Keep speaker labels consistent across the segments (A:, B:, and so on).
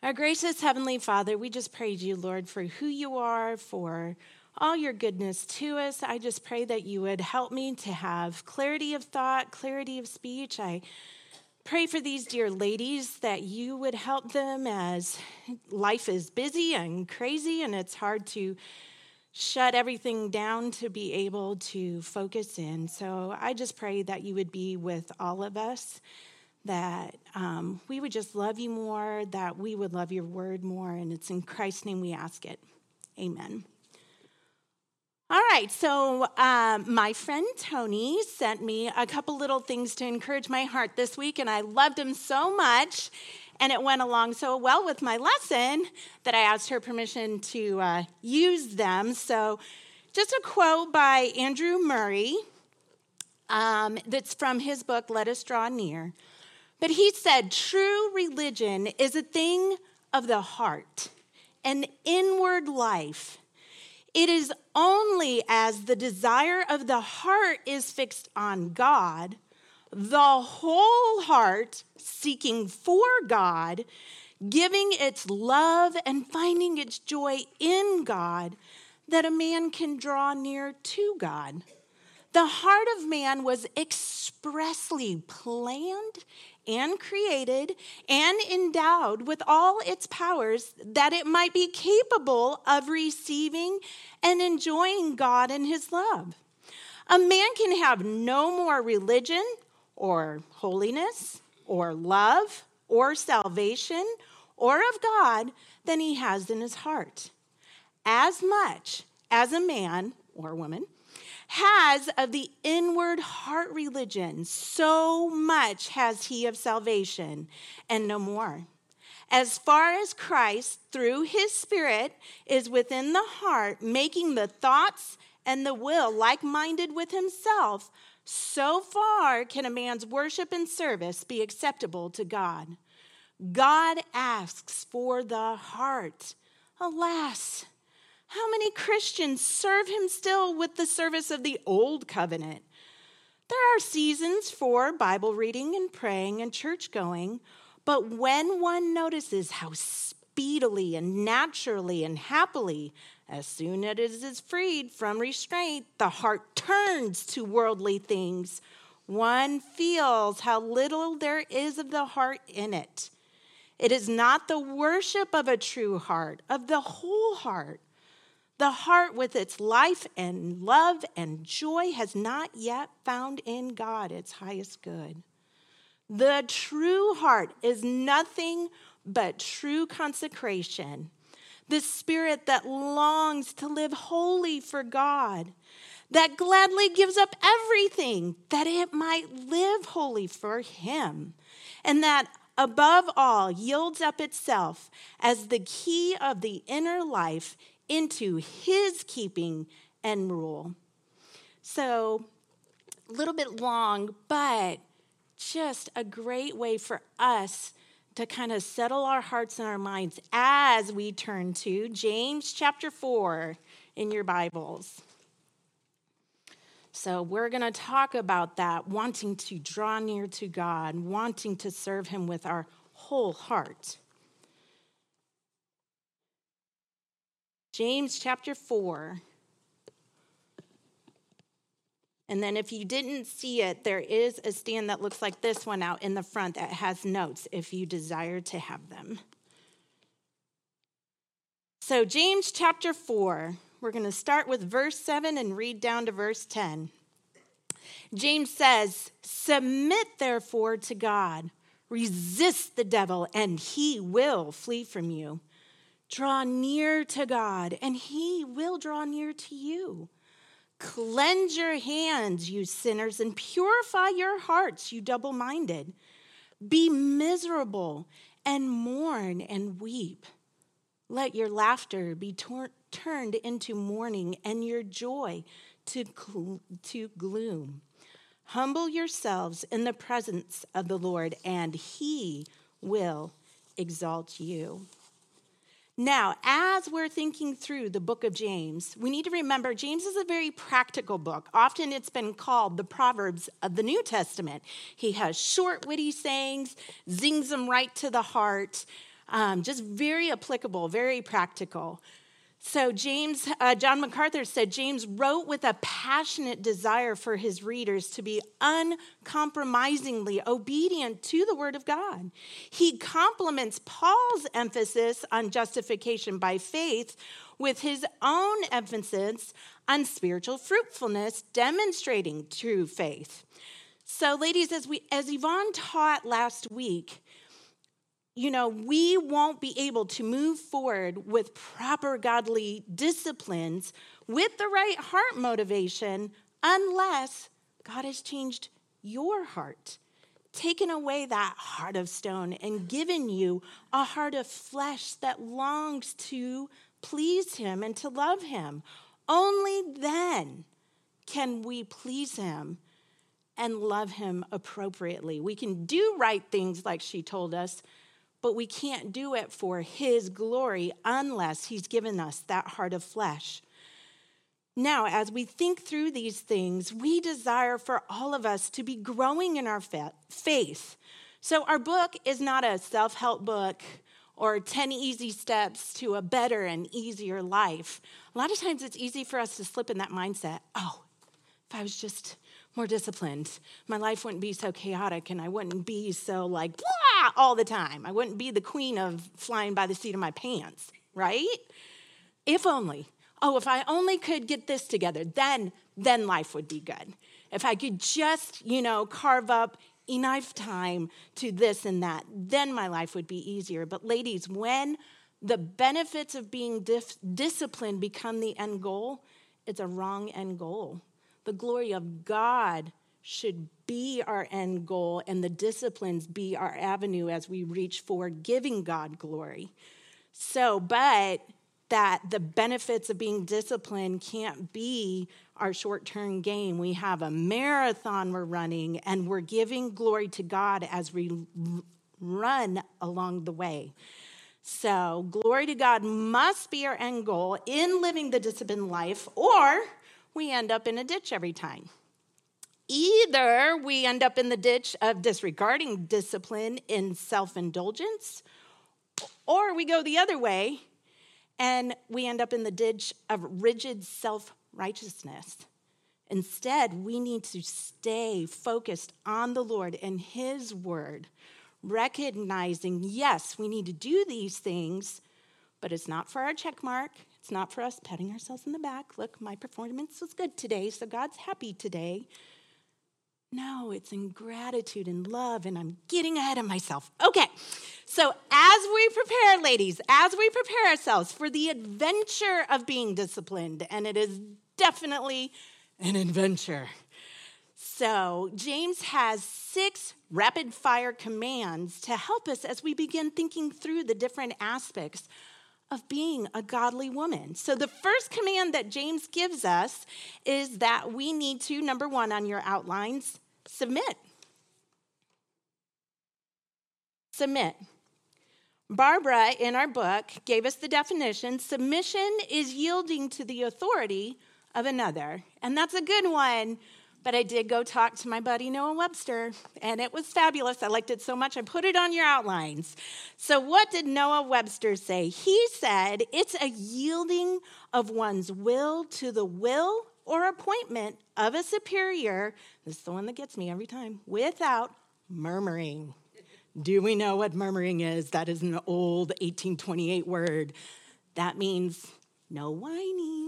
A: Our gracious Heavenly Father, we just praise you, Lord, for who you are, for all your goodness to us. I just pray that you would help me to have clarity of thought, clarity of speech. I pray for these dear ladies that you would help them as life is busy and crazy and it's hard to shut everything down to be able to focus in. So I just pray that you would be with all of us, that um, we would just love you more, that we would love your word more. And it's in Christ's name we ask it. Amen. All right, so um, my friend Tony sent me a couple little things to encourage my heart this week, and I loved them so much, and it went along so well with my lesson that I asked her permission to uh, use them. So, just a quote by Andrew Murray um, that's from his book, Let Us Draw Near. But he said, True religion is a thing of the heart, an inward life it is only as the desire of the heart is fixed on God, the whole heart seeking for God, giving its love and finding its joy in God, that a man can draw near to God. The heart of man was expressly planned and created and endowed with all its powers that it might be capable of receiving and enjoying God and His love. A man can have no more religion or holiness or love or salvation or of God than he has in his heart. As much as a man or woman has of the inward heart religion, so much has he of salvation, and no more. As far as Christ, through his Spirit, is within the heart, making the thoughts and the will like minded with himself, so far can a man's worship and service be acceptable to God. God asks for the heart. Alas, how many Christians serve him still with the service of the old covenant? There are seasons for Bible reading and praying and church going, but when one notices how speedily and naturally and happily, as soon as it is freed from restraint, the heart turns to worldly things, one feels how little there is of the heart in it. It is not the worship of a true heart, of the whole heart. The heart, with its life and love and joy, has not yet found in God its highest good. The true heart is nothing but true consecration, the spirit that longs to live wholly for God, that gladly gives up everything that it might live wholly for Him, and that above all yields up itself as the key of the inner life into his keeping and rule. So, a little bit long, but just a great way for us to kind of settle our hearts and our minds as we turn to James chapter 4 in your Bibles. So, we're going to talk about that wanting to draw near to God, wanting to serve Him with our whole heart. James chapter 4. And then, if you didn't see it, there is a stand that looks like this one out in the front that has notes if you desire to have them. So, James chapter 4, we're going to start with verse 7 and read down to verse 10. James says, Submit therefore to God, resist the devil, and he will flee from you. Draw near to God, and He will draw near to you. Cleanse your hands, you sinners, and purify your hearts, you double minded. Be miserable and mourn and weep. Let your laughter be tor- turned into mourning and your joy to, to gloom. Humble yourselves in the presence of the Lord, and he will exalt you. Now, as we're thinking through the book of James, we need to remember James is a very practical book. Often it's been called the Proverbs of the New Testament. He has short, witty sayings, zings them right to the heart. Um, just very applicable, very practical. So, James, uh, John MacArthur said James wrote with a passionate desire for his readers to be uncompromisingly obedient to the Word of God. He complements Paul's emphasis on justification by faith with his own emphasis on spiritual fruitfulness, demonstrating true faith. So, ladies, as, we, as Yvonne taught last week, you know, we won't be able to move forward with proper godly disciplines with the right heart motivation unless God has changed your heart, taken away that heart of stone, and given you a heart of flesh that longs to please Him and to love Him. Only then can we please Him and love Him appropriately. We can do right things like she told us but we can't do it for His glory unless He's given us that heart of flesh. Now, as we think through these things, we desire for all of us to be growing in our faith. So, our book is not a self help book or 10 easy steps to a better and easier life. A lot of times it's easy for us to slip in that mindset oh, if I was just more disciplined, my life wouldn't be so chaotic and I wouldn't be so like, blah, all the time. I wouldn't be the queen of flying by the seat of my pants, right? If only. Oh, if I only could get this together, then then life would be good. If I could just, you know, carve up enough time to this and that, then my life would be easier. But ladies, when the benefits of being dif- disciplined become the end goal, it's a wrong end goal. The glory of God should be our end goal, and the disciplines be our avenue as we reach for giving God glory. So, but that the benefits of being disciplined can't be our short term gain. We have a marathon we're running, and we're giving glory to God as we run along the way. So, glory to God must be our end goal in living the disciplined life, or we end up in a ditch every time. Either we end up in the ditch of disregarding discipline in self indulgence, or we go the other way and we end up in the ditch of rigid self righteousness. Instead, we need to stay focused on the Lord and His word, recognizing, yes, we need to do these things, but it's not for our check mark. It's not for us patting ourselves in the back. Look, my performance was good today, so God's happy today. No, it's in gratitude and love, and I'm getting ahead of myself. Okay, so as we prepare, ladies, as we prepare ourselves for the adventure of being disciplined, and it is definitely an adventure. So, James has six rapid fire commands to help us as we begin thinking through the different aspects of being a godly woman. So, the first command that James gives us is that we need to, number one on your outlines, submit. Submit. Barbara, in our book, gave us the definition submission is yielding to the authority of another. And that's a good one but I did go talk to my buddy Noah Webster, and it was fabulous. I liked it so much, I put it on your outlines. So, what did Noah Webster say? He said it's a yielding of one's will to the will or appointment of a superior. This is the one that gets me every time without murmuring. Do we know what murmuring is? That is an old 1828 word. That means no whining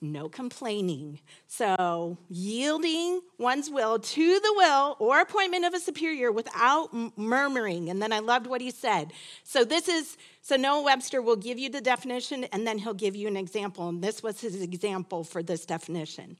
A: no complaining. So, yielding one's will to the will or appointment of a superior without murmuring. And then I loved what he said. So, this is, so Noah Webster will give you the definition and then he'll give you an example. And this was his example for this definition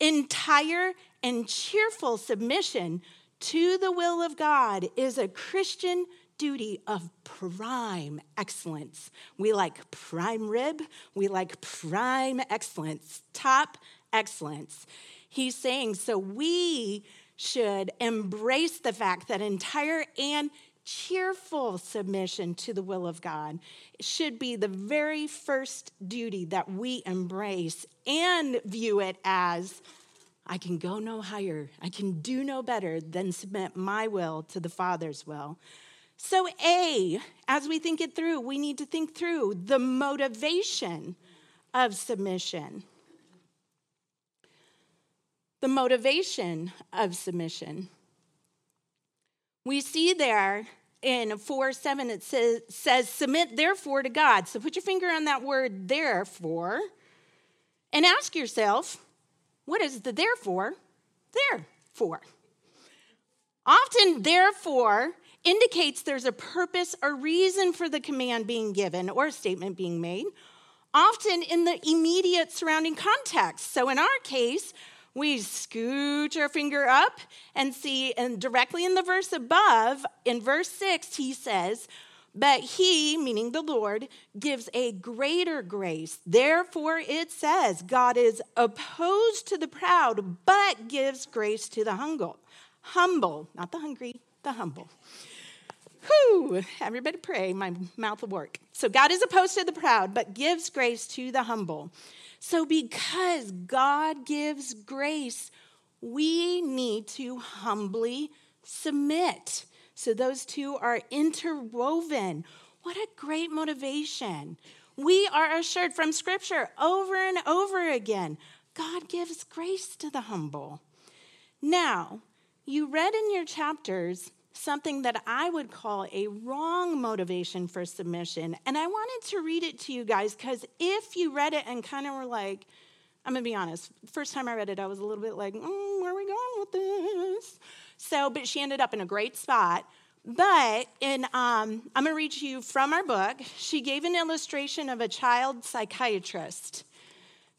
A: entire and cheerful submission to the will of God is a Christian duty of prime excellence. We like prime rib, we like prime excellence, top excellence. He's saying, so we should embrace the fact that entire and cheerful submission to the will of God should be the very first duty that we embrace and view it as I can go no higher, I can do no better than submit my will to the Father's will. So, A, as we think it through, we need to think through the motivation of submission. The motivation of submission. We see there in 4 7, it says, says, Submit therefore to God. So put your finger on that word therefore and ask yourself, what is the therefore there for? Often, therefore, indicates there's a purpose or reason for the command being given or a statement being made, often in the immediate surrounding context. So, in our case, we scooch our finger up and see, and directly in the verse above, in verse six, he says, But he, meaning the Lord, gives a greater grace. Therefore, it says, God is opposed to the proud, but gives grace to the humble. Humble, not the hungry, the humble. Whew, everybody pray, my mouth will work. So God is opposed to the proud, but gives grace to the humble. So because God gives grace, we need to humbly submit. So those two are interwoven. What a great motivation. We are assured from Scripture over and over again God gives grace to the humble. Now, you read in your chapters something that I would call a wrong motivation for submission. And I wanted to read it to you guys because if you read it and kind of were like, I'm gonna be honest, first time I read it, I was a little bit like, mm, where are we going with this? So, but she ended up in a great spot. But in, um, I'm gonna read to you from our book. She gave an illustration of a child psychiatrist.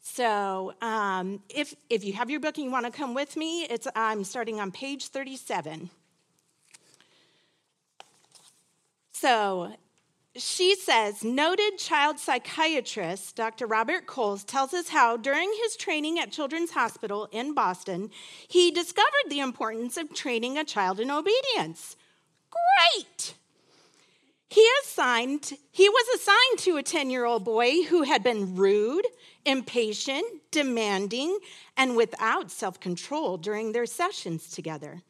A: So, um, if if you have your book and you want to come with me, it's I'm starting on page 37. So she says, noted child psychiatrist Dr. Robert Coles tells us how, during his training at Children's Hospital in Boston, he discovered the importance of training a child in obedience. Great! He assigned, he was assigned to a 10-year-old boy who had been rude, impatient, demanding, and without self-control during their sessions together.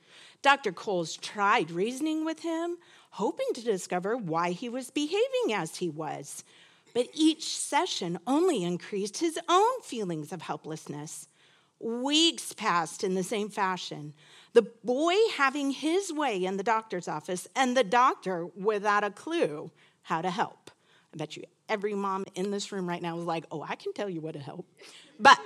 A: Dr. Coles tried reasoning with him, hoping to discover why he was behaving as he was. But each session only increased his own feelings of helplessness. Weeks passed in the same fashion. The boy having his way in the doctor's office, and the doctor without a clue how to help. I bet you every mom in this room right now is like, oh, I can tell you what to help. But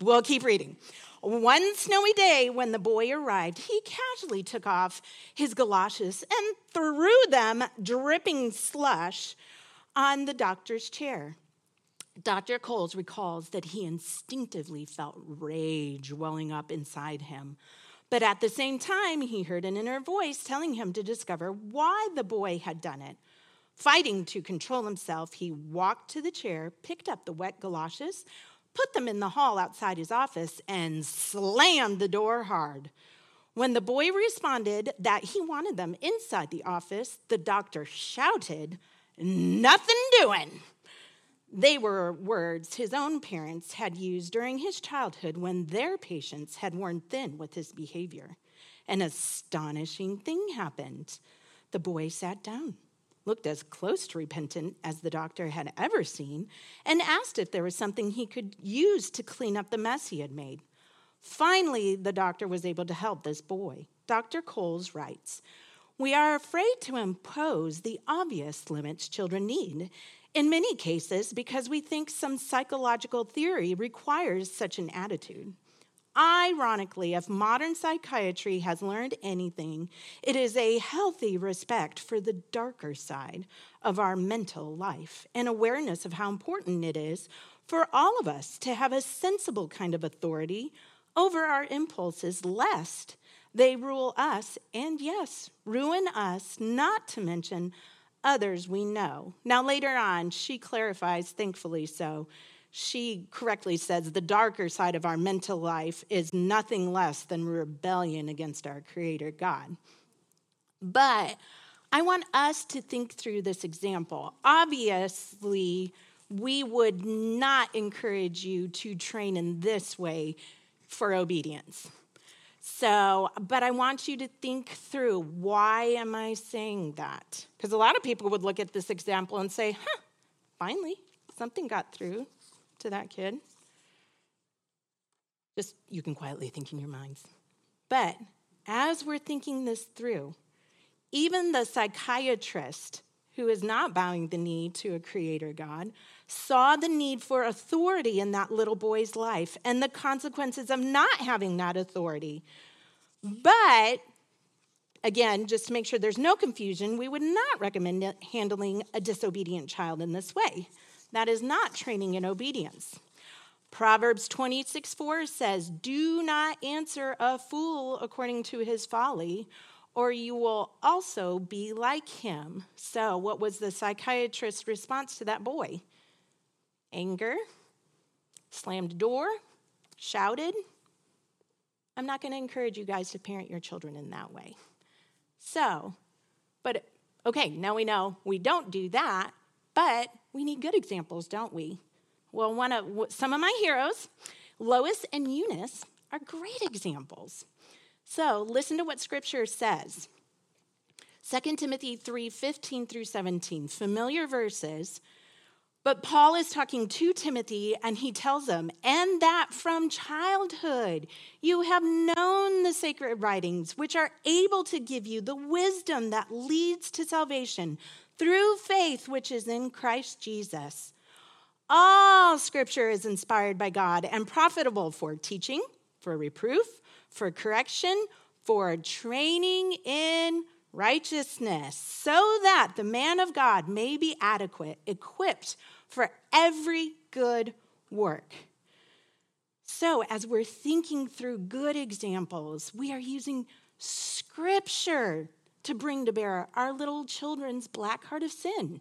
A: we'll keep reading. One snowy day, when the boy arrived, he casually took off his galoshes and threw them, dripping slush, on the doctor's chair. Dr. Coles recalls that he instinctively felt rage welling up inside him. But at the same time, he heard an inner voice telling him to discover why the boy had done it. Fighting to control himself, he walked to the chair, picked up the wet galoshes, put them in the hall outside his office, and slammed the door hard. When the boy responded that he wanted them inside the office, the doctor shouted, Nothing doing. They were words his own parents had used during his childhood when their patience had worn thin with his behavior. An astonishing thing happened. The boy sat down looked as close to repentant as the doctor had ever seen, and asked if there was something he could use to clean up the mess he had made. Finally, the doctor was able to help this boy. Dr. Coles writes We are afraid to impose the obvious limits children need, in many cases, because we think some psychological theory requires such an attitude. Ironically, if modern psychiatry has learned anything, it is a healthy respect for the darker side of our mental life and awareness of how important it is for all of us to have a sensible kind of authority over our impulses, lest they rule us and, yes, ruin us, not to mention others we know. Now, later on, she clarifies, thankfully so, she correctly says the darker side of our mental life is nothing less than rebellion against our Creator God. But I want us to think through this example. Obviously, we would not encourage you to train in this way for obedience. So, but I want you to think through why am I saying that? Because a lot of people would look at this example and say, huh, finally, something got through to that kid. Just, you can quietly think in your minds. But as we're thinking this through, even the psychiatrist who is not bowing the knee to a creator God saw the need for authority in that little boy's life and the consequences of not having that authority. But again, just to make sure there's no confusion, we would not recommend handling a disobedient child in this way. That is not training in obedience. Proverbs 26 4 says, Do not answer a fool according to his folly, or you will also be like him. So, what was the psychiatrist's response to that boy? Anger, slammed a door, shouted. I'm not going to encourage you guys to parent your children in that way. So, but okay, now we know we don't do that, but we need good examples, don't we? Well, one of some of my heroes, Lois and Eunice, are great examples. So, listen to what scripture says. 2 Timothy 3 15 through 17, familiar verses. But Paul is talking to Timothy and he tells him, and that from childhood you have known the sacred writings, which are able to give you the wisdom that leads to salvation through faith which is in Christ Jesus. All scripture is inspired by God and profitable for teaching, for reproof, for correction, for training in righteousness, so that the man of God may be adequate, equipped for every good work. So, as we're thinking through good examples, we are using scripture to bring to bear our little children's black heart of sin.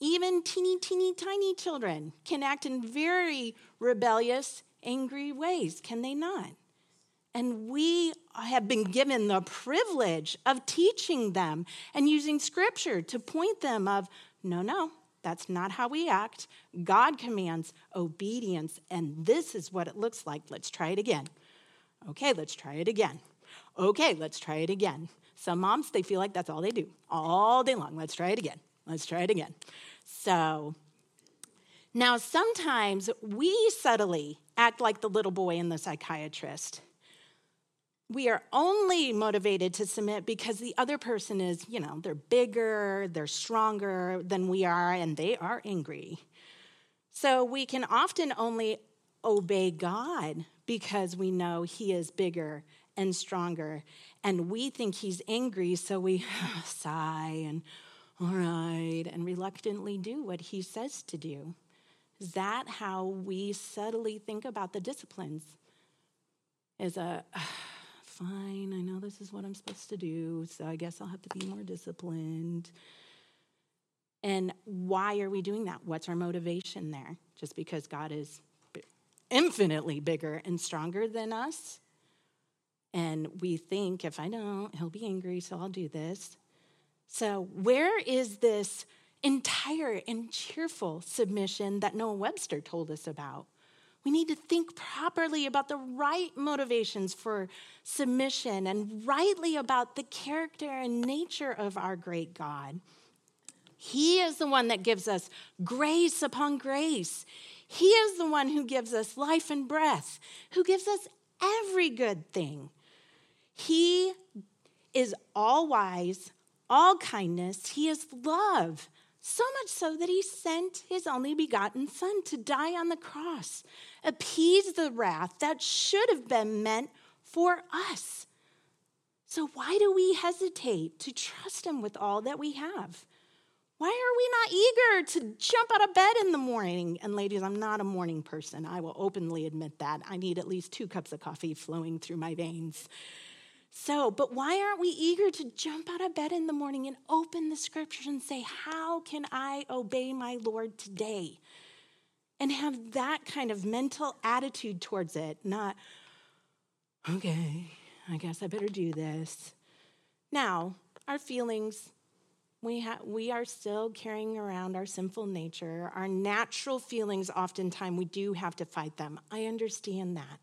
A: Even teeny, teeny, tiny children can act in very rebellious, angry ways, can they not? And we have been given the privilege of teaching them and using scripture to point them of, no, no, that's not how we act. God commands obedience, and this is what it looks like. Let's try it again. Okay, let's try it again. Okay, let's try it again. Some moms, they feel like that's all they do all day long. Let's try it again. Let's try it again. So, now sometimes we subtly act like the little boy and the psychiatrist we are only motivated to submit because the other person is, you know, they're bigger, they're stronger than we are, and they are angry. So we can often only obey God because we know He is bigger and stronger. And we think He's angry, so we sigh and, all right, and reluctantly do what He says to do. Is that how we subtly think about the disciplines? Is a fine, I know this is what I'm supposed to do, so I guess I'll have to be more disciplined. And why are we doing that? What's our motivation there? Just because God is infinitely bigger and stronger than us? And we think, if I don't, he'll be angry, so I'll do this. So, where is this entire and cheerful submission that Noah Webster told us about? We need to think properly about the right motivations for submission and rightly about the character and nature of our great God. He is the one that gives us grace upon grace. He is the one who gives us life and breath, who gives us every good thing. He is all wise, all kindness. He is love. So much so that he sent his only begotten Son to die on the cross, appease the wrath that should have been meant for us. So, why do we hesitate to trust him with all that we have? Why are we not eager to jump out of bed in the morning? And, ladies, I'm not a morning person. I will openly admit that. I need at least two cups of coffee flowing through my veins. So, but why aren't we eager to jump out of bed in the morning and open the scriptures and say, How can I obey my Lord today? And have that kind of mental attitude towards it, not, okay, I guess I better do this. Now, our feelings, we, ha- we are still carrying around our sinful nature. Our natural feelings, oftentimes, we do have to fight them. I understand that.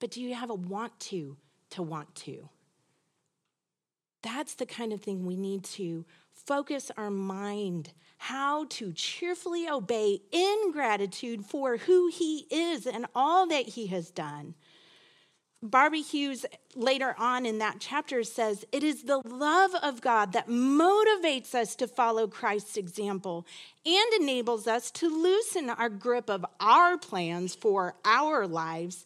A: But do you have a want to? To want to. That's the kind of thing we need to focus our mind how to cheerfully obey in gratitude for who he is and all that he has done. Barbie Hughes later on in that chapter says, It is the love of God that motivates us to follow Christ's example and enables us to loosen our grip of our plans for our lives,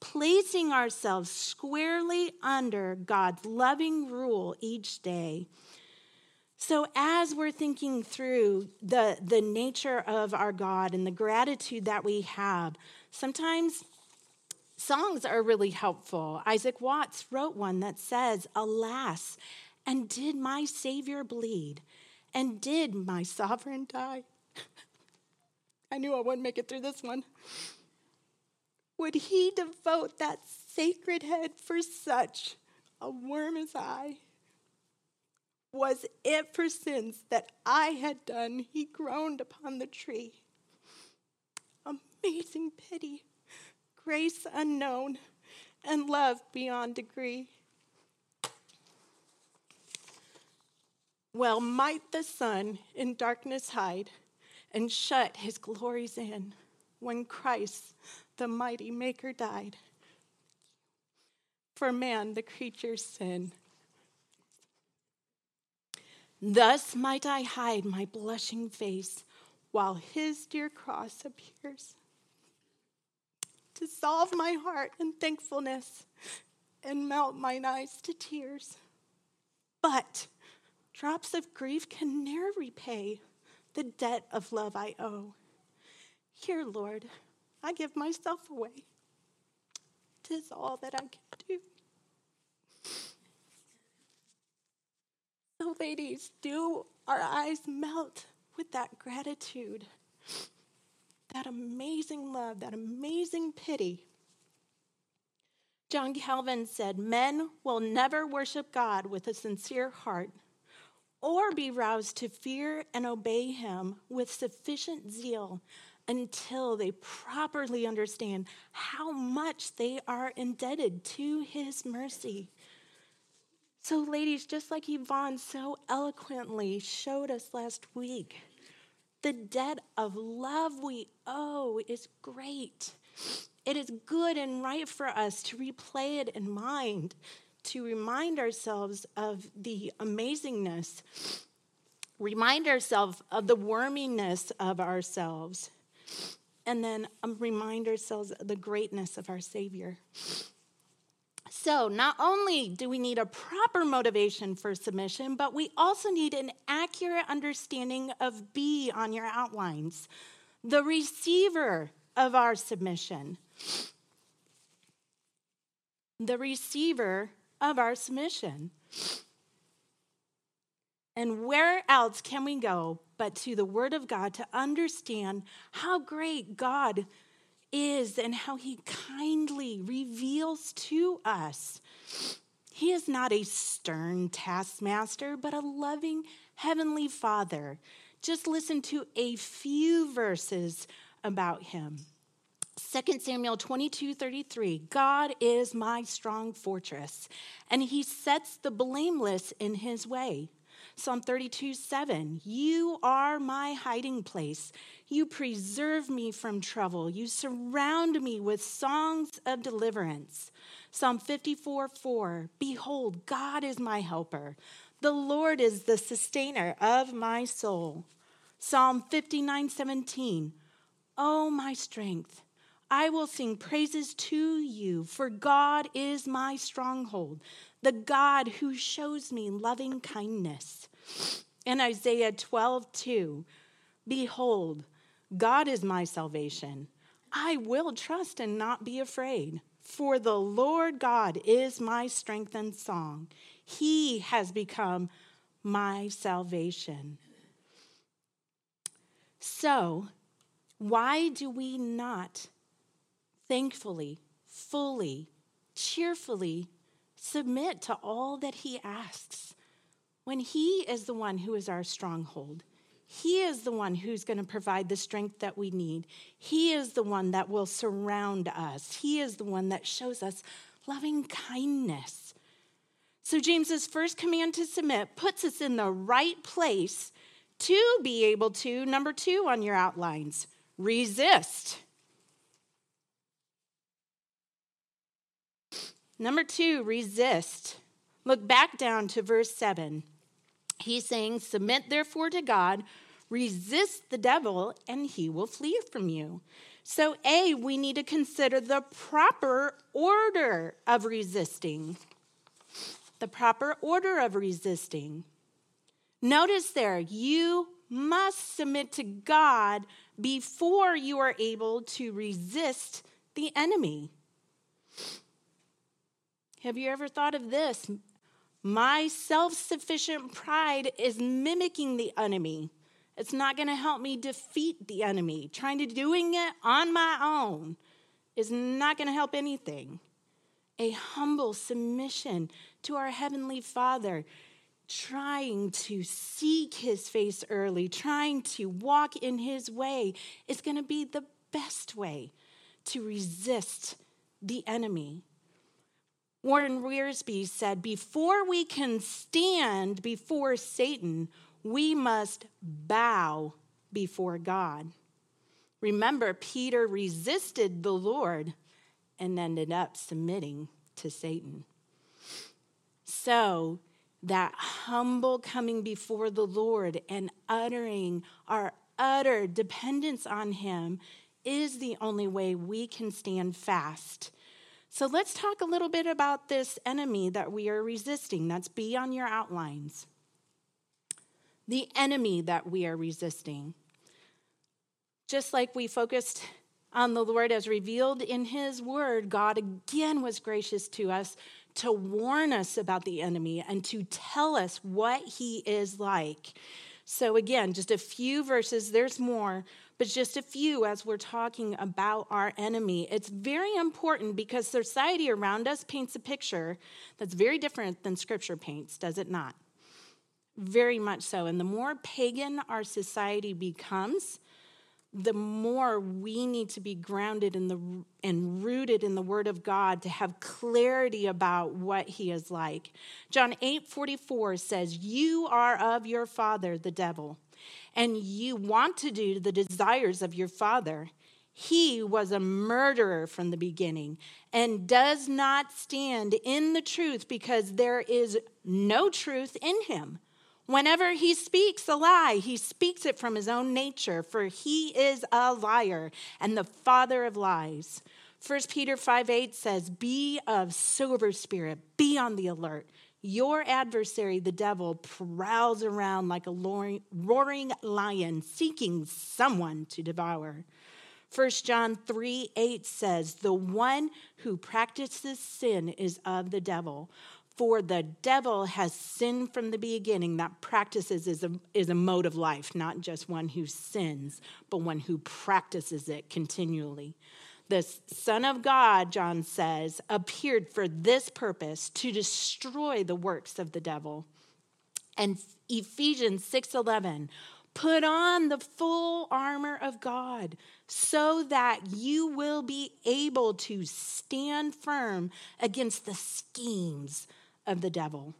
A: placing ourselves squarely under God's loving rule each day. So, as we're thinking through the, the nature of our God and the gratitude that we have, sometimes Songs are really helpful. Isaac Watts wrote one that says, Alas, and did my Savior bleed? And did my sovereign die? I knew I wouldn't make it through this one. Would he devote that sacred head for such a worm as I? Was it for sins that I had done he groaned upon the tree? Amazing pity grace unknown, and love beyond degree. Well, might the sun in darkness hide and shut his glories in when Christ, the mighty Maker, died. For man, the creature's sin. Thus might I hide my blushing face while his dear cross appears dissolve my heart in thankfulness and melt mine eyes to tears. But drops of grief can ne'er repay the debt of love I owe. Here, Lord, I give myself away. Tis all that I can do. So, ladies, do our eyes melt with that gratitude? that amazing love, that amazing pity. John Calvin said, Men will never worship God with a sincere heart or be roused to fear and obey him with sufficient zeal until they properly understand how much they are indebted to his mercy. So, ladies, just like Yvonne so eloquently showed us last week, the debt of love we owe is great. It is good and right for us to replay it in mind, to remind ourselves of the amazingness, remind ourselves of the worminess of ourselves, and then remind ourselves of the greatness of our Savior. So, not only do we need a proper motivation for submission, but we also need an accurate understanding of B on your outlines, the receiver of our submission. The receiver of our submission. And where else can we go but to the Word of God to understand how great God is and how he kindly reveals to us. He is not a stern taskmaster, but a loving heavenly father. Just listen to a few verses about him. 2 Samuel 22 33, God is my strong fortress, and he sets the blameless in his way. Psalm 32 7, you are my hiding place. You preserve me from trouble. You surround me with songs of deliverance. Psalm 54 4, behold, God is my helper. The Lord is the sustainer of my soul. Psalm 59 17, oh, my strength. I will sing praises to you, for God is my stronghold the God who shows me loving kindness. In Isaiah 12, 2, behold, God is my salvation. I will trust and not be afraid, for the Lord God is my strength and song. He has become my salvation. So, why do we not thankfully, fully, cheerfully submit to all that He asks. When He is the one who is our stronghold, He is the one who's going to provide the strength that we need. He is the one that will surround us. He is the one that shows us loving kindness. So, James's first command to submit puts us in the right place to be able to, number two on your outlines, resist. Number two, resist. Look back down to verse 7. He's saying, Submit therefore to God, resist the devil, and he will flee from you. So, A, we need to consider the proper order of resisting. The proper order of resisting. Notice there, you must submit to God before you are able to resist the enemy. Have you ever thought of this? My self sufficient pride is mimicking the enemy. It's not going to help me defeat the enemy. Trying to doing it on my own is not going to help anything. A humble submission to our heavenly Father, trying to seek his face early, trying to walk in his way is going to be the best way to resist the enemy. Warren Wiersbe said, Before we can stand before Satan, we must bow before God. Remember, Peter resisted the Lord and ended up submitting to Satan. So, that humble coming before the Lord and uttering our utter dependence on Him is the only way we can stand fast so let's talk a little bit about this enemy that we are resisting. That's B on your outlines. The enemy that we are resisting. Just like we focused on the Lord as revealed in His Word, God again was gracious to us to warn us about the enemy and to tell us what He is like. So, again, just a few verses, there's more, but just a few as we're talking about our enemy. It's very important because society around us paints a picture that's very different than scripture paints, does it not? Very much so. And the more pagan our society becomes, the more we need to be grounded in the and rooted in the word of God to have clarity about what he is like. John 8:44 says, "You are of your father the devil, and you want to do the desires of your father. He was a murderer from the beginning and does not stand in the truth because there is no truth in him. Whenever he speaks a lie, he speaks it from his own nature, for he is a liar and the father of lies. 1 Peter 5 8 says, Be of sober spirit, be on the alert. Your adversary, the devil, prowls around like a roaring lion, seeking someone to devour. 1 John 3 8 says, The one who practices sin is of the devil. For the devil has sinned from the beginning. That practices is a, is a mode of life, not just one who sins, but one who practices it continually. The Son of God, John says, appeared for this purpose to destroy the works of the devil. And Ephesians 6:11 Put on the full armor of God so that you will be able to stand firm against the schemes of the devil.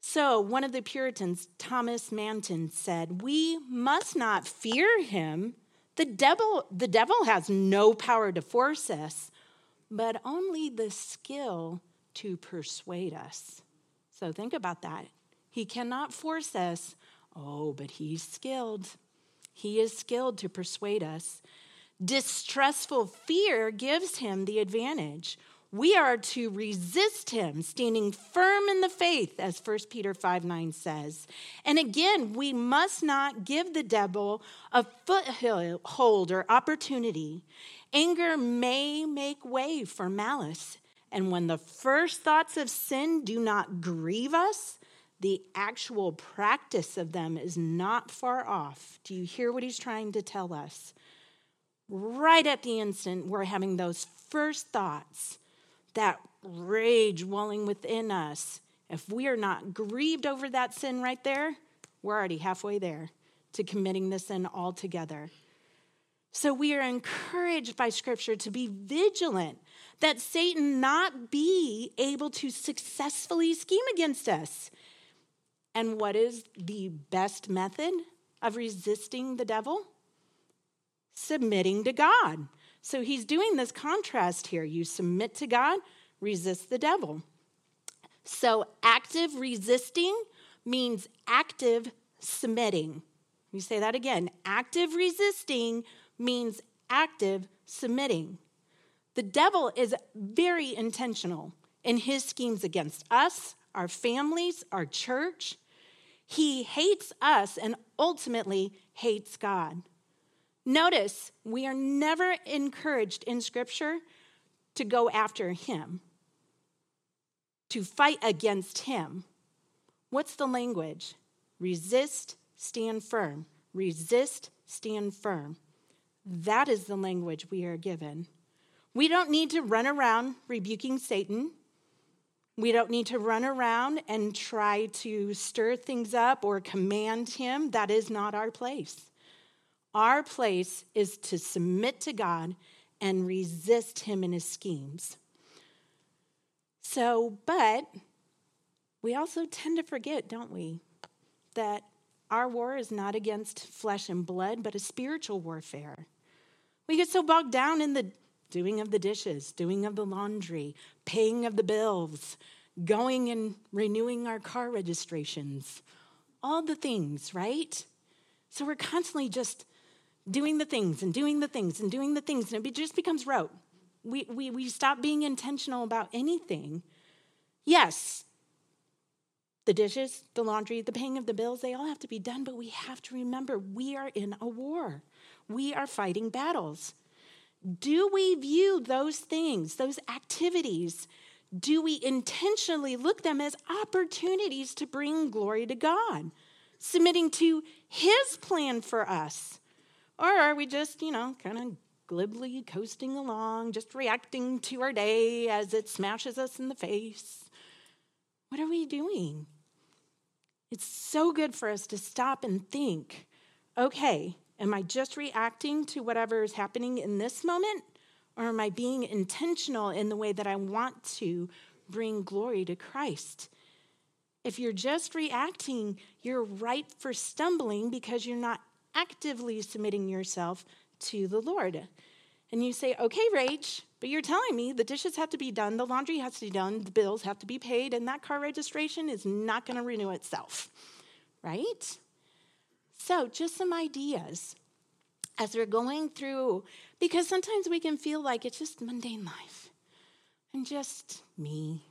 A: So, one of the Puritans, Thomas Manton, said, We must not fear him the devil, the devil has no power to force us, but only the skill to persuade us. So think about that. He cannot force us. Oh, but he's skilled. He is skilled to persuade us. Distrustful fear gives him the advantage we are to resist him, standing firm in the faith, as 1 Peter 5 9 says. And again, we must not give the devil a foothold or opportunity. Anger may make way for malice. And when the first thoughts of sin do not grieve us, the actual practice of them is not far off. Do you hear what he's trying to tell us? Right at the instant we're having those first thoughts that rage welling within us, if we are not grieved over that sin right there, we're already halfway there to committing the sin altogether. So we are encouraged by Scripture to be vigilant that Satan not be able to successfully scheme against us. And what is the best method of resisting the devil? Submitting to God. So he's doing this contrast here. You submit to God, resist the devil. So active resisting means active submitting. You say that again. Active resisting means active submitting. The devil is very intentional in his schemes against us, our families, our church. He hates us and ultimately hates God. Notice, we are never encouraged in Scripture to go after him, to fight against him. What's the language? Resist, stand firm. Resist, stand firm. That is the language we are given. We don't need to run around rebuking Satan. We don't need to run around and try to stir things up or command him. That is not our place. Our place is to submit to God and resist him in his schemes. So, but we also tend to forget, don't we, that our war is not against flesh and blood, but a spiritual warfare. We get so bogged down in the doing of the dishes, doing of the laundry, paying of the bills, going and renewing our car registrations, all the things, right? So we're constantly just doing the things and doing the things and doing the things, and it just becomes rote. We, we, we stop being intentional about anything. Yes, the dishes, the laundry, the paying of the bills, they all have to be done, but we have to remember we are in a war. We are fighting battles. Do we view those things, those activities, do we intentionally look them as opportunities to bring glory to God, submitting to His plan for us? Or are we just, you know, kind of glibly coasting along, just reacting to our day as it smashes us in the face? What are we doing? It's so good for us to stop and think okay, Am I just reacting to whatever is happening in this moment? Or am I being intentional in the way that I want to bring glory to Christ? If you're just reacting, you're ripe for stumbling because you're not actively submitting yourself to the Lord. And you say, okay, Rach, but you're telling me the dishes have to be done, the laundry has to be done, the bills have to be paid, and that car registration is not going to renew itself, right? So, just some ideas as we're going through, because sometimes we can feel like it's just mundane life and just me,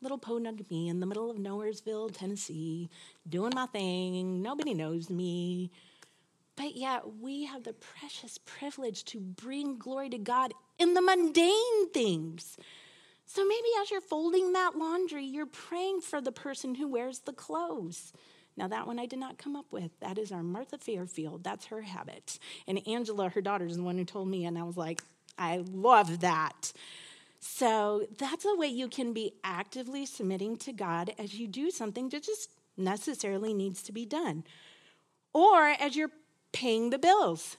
A: little podunk me in the middle of Nowheresville, Tennessee, doing my thing. Nobody knows me. But yet, we have the precious privilege to bring glory to God in the mundane things. So maybe as you're folding that laundry, you're praying for the person who wears the clothes. Now, that one I did not come up with. That is our Martha Fairfield. That's her habit. And Angela, her daughter, is the one who told me, and I was like, I love that. So that's a way you can be actively submitting to God as you do something that just necessarily needs to be done. Or as you're paying the bills,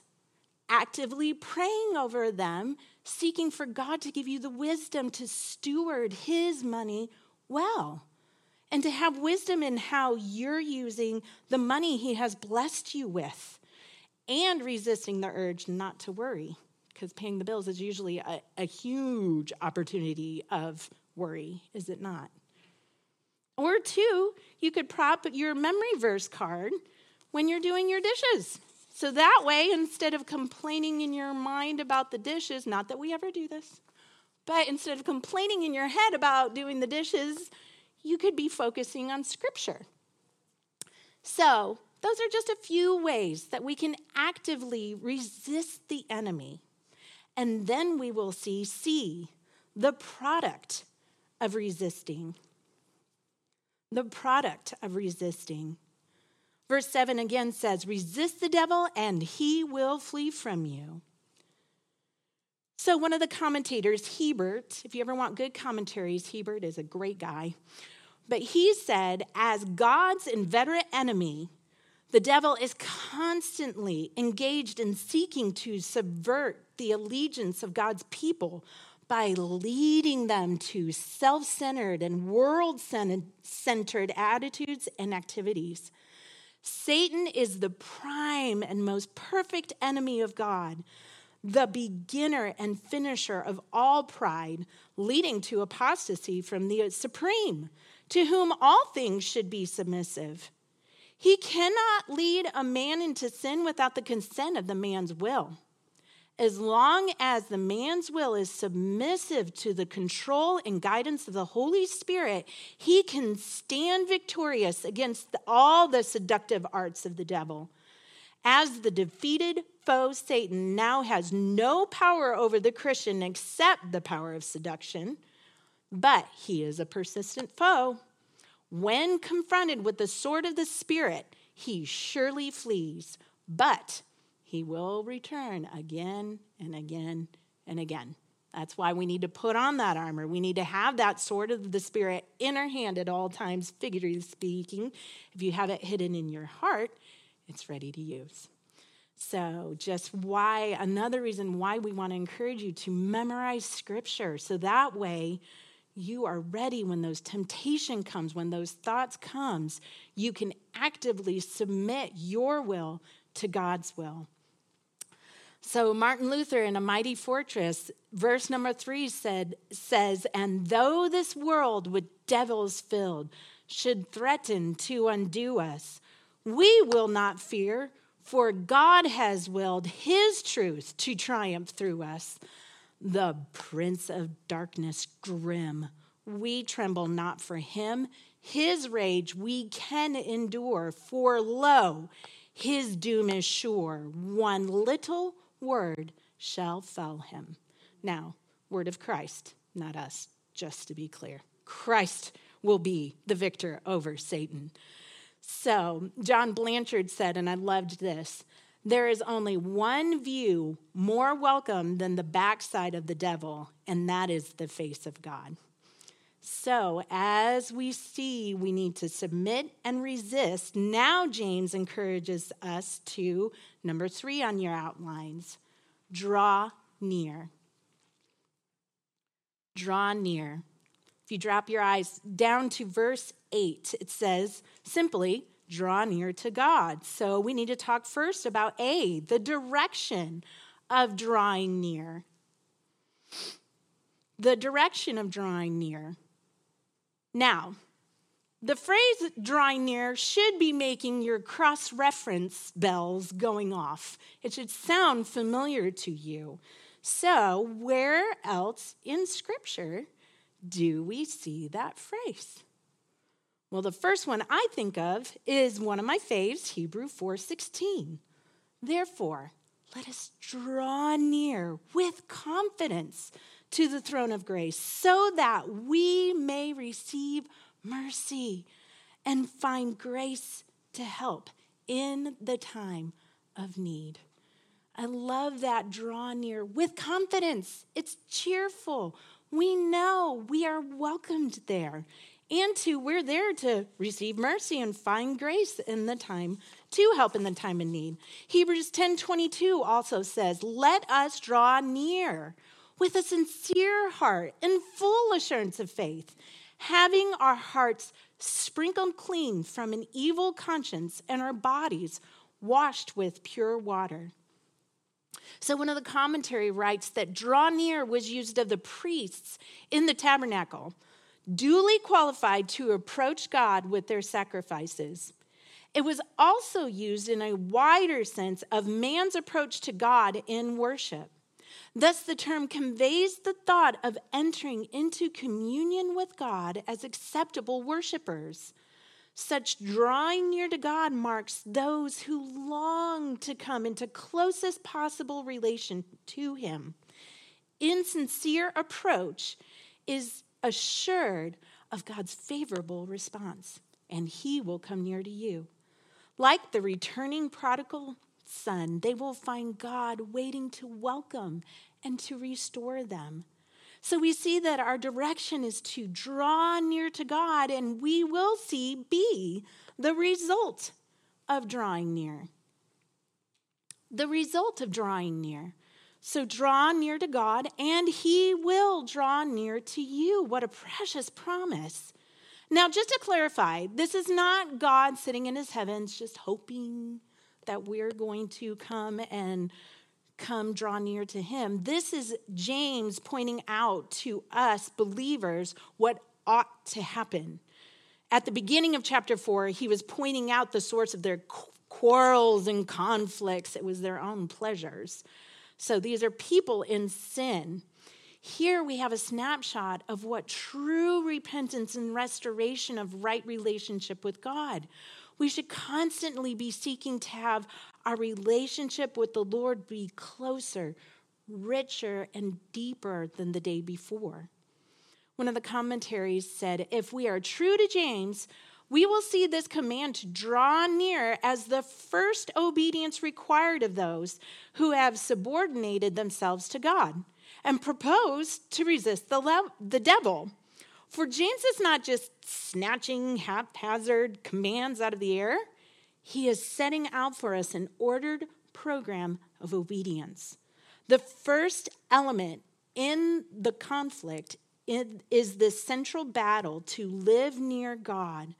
A: actively praying over them, seeking for God to give you the wisdom to steward His money well and to have wisdom in how you're using the money He has blessed you with, and resisting the urge not to worry, because paying the bills is usually a, a huge opportunity of worry, is it not? Or two, you could prop your memory verse card when you're doing your dishes. So that way, instead of complaining in your mind about the dishes, not that we ever do this, but instead of complaining in your head about doing the dishes, you could be focusing on Scripture. So, those are just a few ways that we can actively resist the enemy. And then we will see C, the product of resisting. The product of resisting. Verse 7 again says, Resist the devil and he will flee from you. So, one of the commentators, Hiebert, if you ever want good commentaries, Hiebert is a great guy. But he said, as God's inveterate enemy, The devil is constantly engaged in seeking to subvert the allegiance of God's people by leading them to self centered and world centered attitudes and activities. Satan is the prime and most perfect enemy of God, the beginner and finisher of all pride, leading to apostasy from the supreme, to whom all things should be submissive. He cannot lead a man into sin without the consent of the man's will. As long as the man's will is submissive to the control and guidance of the Holy Spirit, he can stand victorious against all the seductive arts of the devil. As the defeated foe, Satan now has no power over the Christian except the power of seduction, but he is a persistent foe. When confronted with the sword of the Spirit, he surely flees, but he will return again and again and again. That's why we need to put on that armor. We need to have that sword of the Spirit in our hand at all times, figuratively speaking. If you have it hidden in your heart, it's ready to use. So, just why, another reason why we want to encourage you to memorize scripture. So that way, you are ready when those temptation comes when those thoughts comes you can actively submit your will to god's will so martin luther in a mighty fortress verse number three said says and though this world with devils filled should threaten to undo us we will not fear for god has willed his truth to triumph through us the prince of darkness grim. We tremble not for him. His rage we can endure, for lo, his doom is sure. One little word shall fell him. Now, word of Christ, not us, just to be clear. Christ will be the victor over Satan. So, John Blanchard said, and I loved this there is only one view more welcome than the backside of the devil, and that is the face of God. So, as we see, we need to submit and resist. Now, James encourages us to, number three on your outlines, draw near. Draw near. If you drop your eyes down to verse 8, it says simply, draw near to God. So we need to talk first about A, the direction of drawing near. The direction of drawing near. Now, the phrase drawing near should be making your cross reference bells going off. It should sound familiar to you. So, where else in Scripture do we see that phrase? Well, the first one I think of is one of my faves, Hebrew 4:16. Therefore, let us draw near with confidence to the throne of grace so that we may receive mercy and find grace to help in the time of need. I love that draw near with confidence. It's cheerful. We know we are welcomed there and two, we're there to receive mercy and find grace in the time to help in the time of need. Hebrews 10:22 also says, "Let us draw near with a sincere heart and full assurance of faith, having our hearts sprinkled clean from an evil conscience and our bodies washed with pure water." So, one of the commentary writes that draw near was used of the priests in the tabernacle duly qualified to approach God with their sacrifices. It was also used in a wider sense of man's approach to God in worship. Thus, the term conveys the thought of entering into communion with God as acceptable worshipers. Such drawing near to God marks those who long to come into closest possible relation to Him. Insincere approach is assured of God's favorable response, and He will come near to you. Like the returning prodigal son, they will find God waiting to welcome and to restore them. So we see that our direction is to draw near to God, and we will see B, the result of drawing near. The result of drawing near. So draw near to God, and He will draw near to you. What a precious promise. Now, just to clarify, this is not God sitting in his heavens just hoping that we're going to come and come draw near to him. This is James pointing out to us believers what ought to happen. At the beginning of chapter 4, he was pointing out the source of their quarrels and conflicts. It was their own pleasures. So these are people in sin. Here we have a snapshot of what true repentance and restoration of right relationship with God. We should constantly be seeking to have our relationship with the Lord be closer, richer, and deeper than the day before. One of the commentaries said if we are true to James, we will see this command to draw near as the first obedience required of those who have subordinated themselves to God and propose to resist the, le- the devil. For James is not just snatching haphazard commands out of the air, he is setting out for us an ordered program of obedience. The first element in the conflict is this central battle to live near God.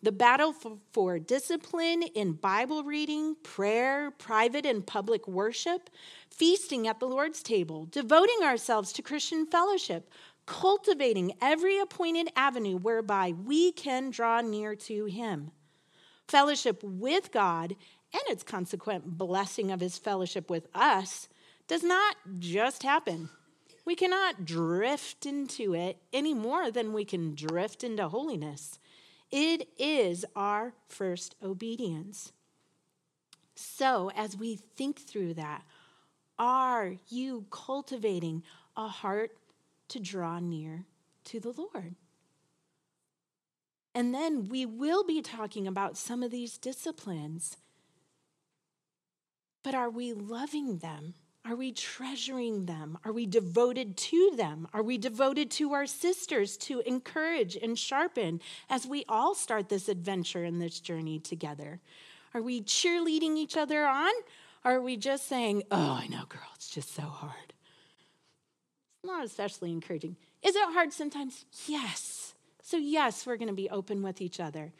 A: The battle for, for, discipline in Bible reading, prayer, private and public worship, feasting at the Lord's table, devoting ourselves to Christian fellowship, cultivating every appointed avenue whereby we can draw near to Him. Fellowship with God and its consequent blessing of His fellowship with us does not just happen. We cannot drift into it any more than we can drift into holiness. It is our first obedience. So, as we think through that, are you cultivating a heart to draw near to the Lord. And then we will be talking about some of these disciplines. But are we loving them? Are we treasuring them? Are we devoted to them? Are we devoted to our sisters to encourage and sharpen as we all start this adventure and this journey together? Are we cheerleading each other on? Or are we just saying, oh, I know, girl, it's just so hard? Not especially encouraging. Is it hard sometimes? Yes. So, yes, we're going to be open with each other.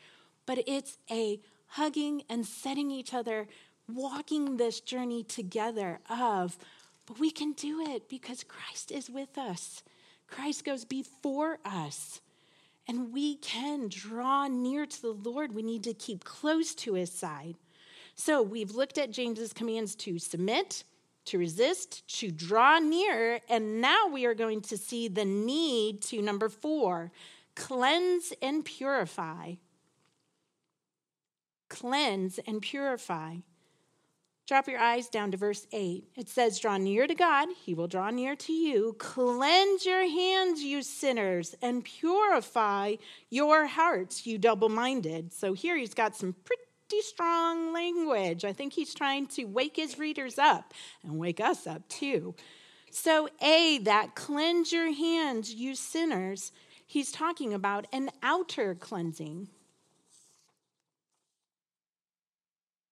A: But it's a hugging and setting each other, walking this journey together of, but we can do it because Christ is with us. Christ goes before us. And we can draw near to the Lord. We need to keep close to his side. So we've looked at James's commands to submit, to resist, to draw near. And now we are going to see the need to, number four, cleanse and purify. Cleanse and purify. Drop your eyes down to verse 8. It says, Draw near to God, he will draw near to you. Cleanse your hands, you sinners, and purify your hearts, you double minded. So here he's got some pretty pretty strong language. I think he's trying to wake his readers up and wake us up too. So, A, that cleanse your hands, you sinners, he's talking about an outer cleansing.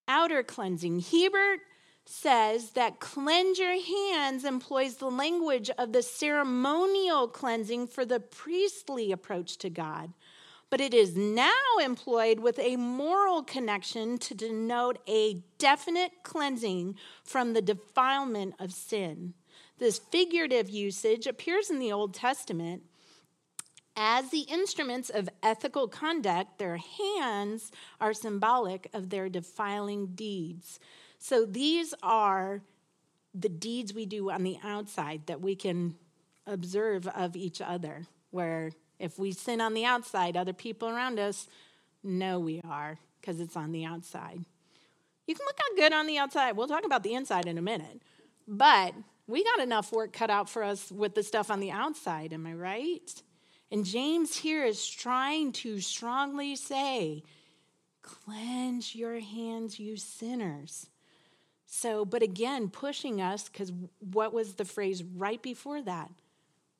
A: Outer cleansing. Hiebert says that cleanse your hands employs the language of the ceremonial cleansing for the priestly approach to God but it is now employed with a moral connection to denote a definite cleansing from the defilement of sin. This figurative usage appears in the Old Testament as the instruments of ethical conduct, their hands are symbolic of their defiling deeds. So these are the deeds we do on the outside that we can observe of each other, where if we sin on the outside, other people around us know we are because it's on the outside. You can look out good on the outside. We'll talk about the inside in a minute. But we got enough work cut out for us with the stuff on the outside, am I right? And James here is trying to strongly say, cleanse your hands, you sinners. So, but again, pushing us, because what was the phrase right before that?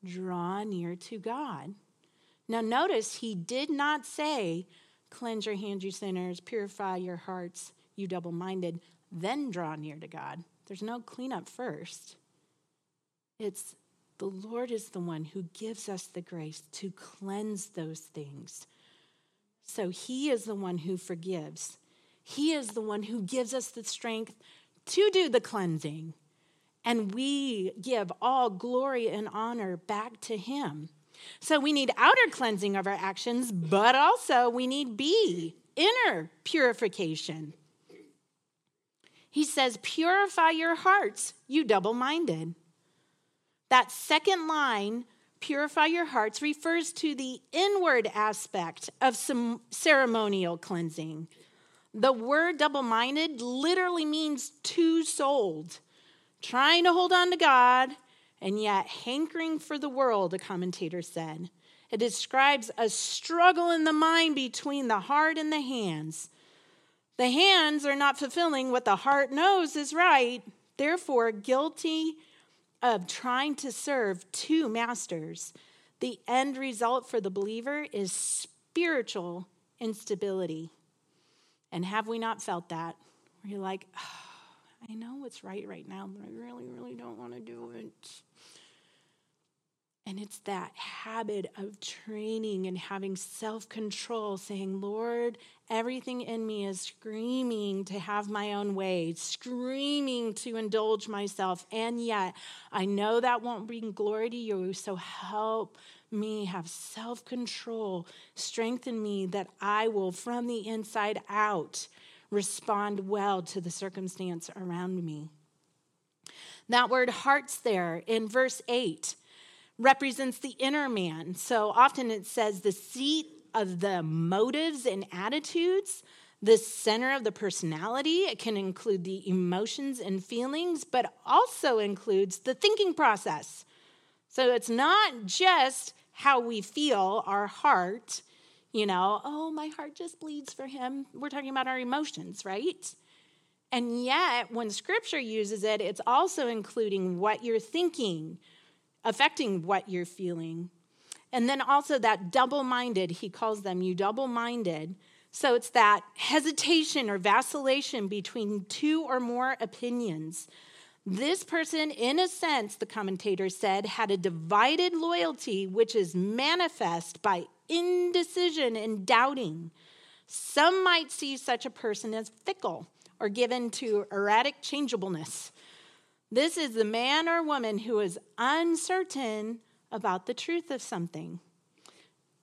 A: Draw near to God. Now, notice he did not say, Cleanse your hands, you sinners, purify your hearts, you double minded, then draw near to God. There's no cleanup first. It's the Lord is the one who gives us the grace to cleanse those things. So he is the one who forgives. He is the one who gives us the strength to do the cleansing. And we give all glory and honor back to him. So we need outer cleansing of our actions, but also we need B, inner purification. He says, Purify your hearts, you double minded. That second line, purify your hearts, refers to the inward aspect of some ceremonial cleansing. The word double minded literally means two souled, trying to hold on to God and yet hankering for the world, a commentator said. It describes a struggle in the mind between the heart and the hands. The hands are not fulfilling what the heart knows is right, therefore, guilty of trying to serve two masters. The end result for the believer is spiritual instability. And have we not felt that? Where you're like, oh, I know what's right right now, but I really, really don't want to do it. And it's that habit of training and having self control, saying, Lord, everything in me is screaming to have my own way, screaming to indulge myself. And yet, I know that won't bring glory to you. So help me have self control. Strengthen me that I will, from the inside out, respond well to the circumstance around me. That word hearts there in verse 8 represents the inner man. So often it says the seat of the motives and attitudes, the center of the personality. It can include the emotions and feelings, but also includes the thinking process. So it's not just how we feel, our heart, you know, oh, my heart just bleeds for him. We're talking about our emotions, right? And yet, when scripture uses it, it's also including what you're thinking, affecting what you're feeling. And then also that double minded, he calls them you double minded. So it's that hesitation or vacillation between two or more opinions. This person, in a sense, the commentator said, had a divided loyalty, which is manifest by indecision and doubting. Some might see such a person as fickle or given to erratic changeableness. This is the man or woman who is uncertain about the truth of something.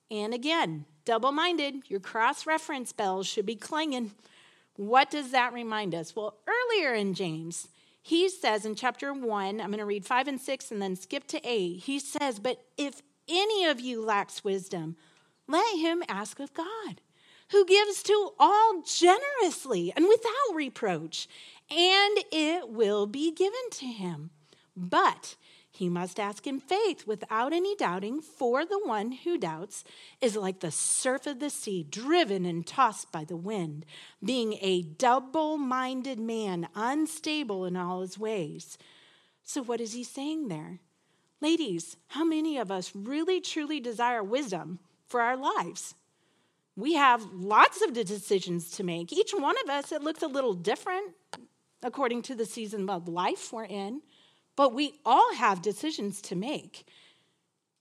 A: And again, double minded, your cross reference bells should be clanging. What does that remind us? Well, earlier in James, he says in chapter 1, I'm going to read 5 and 6 and then skip to 8. He says, But if any of you lacks wisdom, let him ask of God, who gives to all generously and without reproach, and it will be given to him. But he must ask in faith without any doubting, for the one who doubts is like the surf of the sea, driven and tossed by the wind, being a double minded man, unstable in all his ways. So, what is he saying there? Ladies, how many of us really truly desire wisdom for our lives? We have lots of decisions to make. Each one of us, it looks a little different according to the season of life we're in, but we all have decisions to make.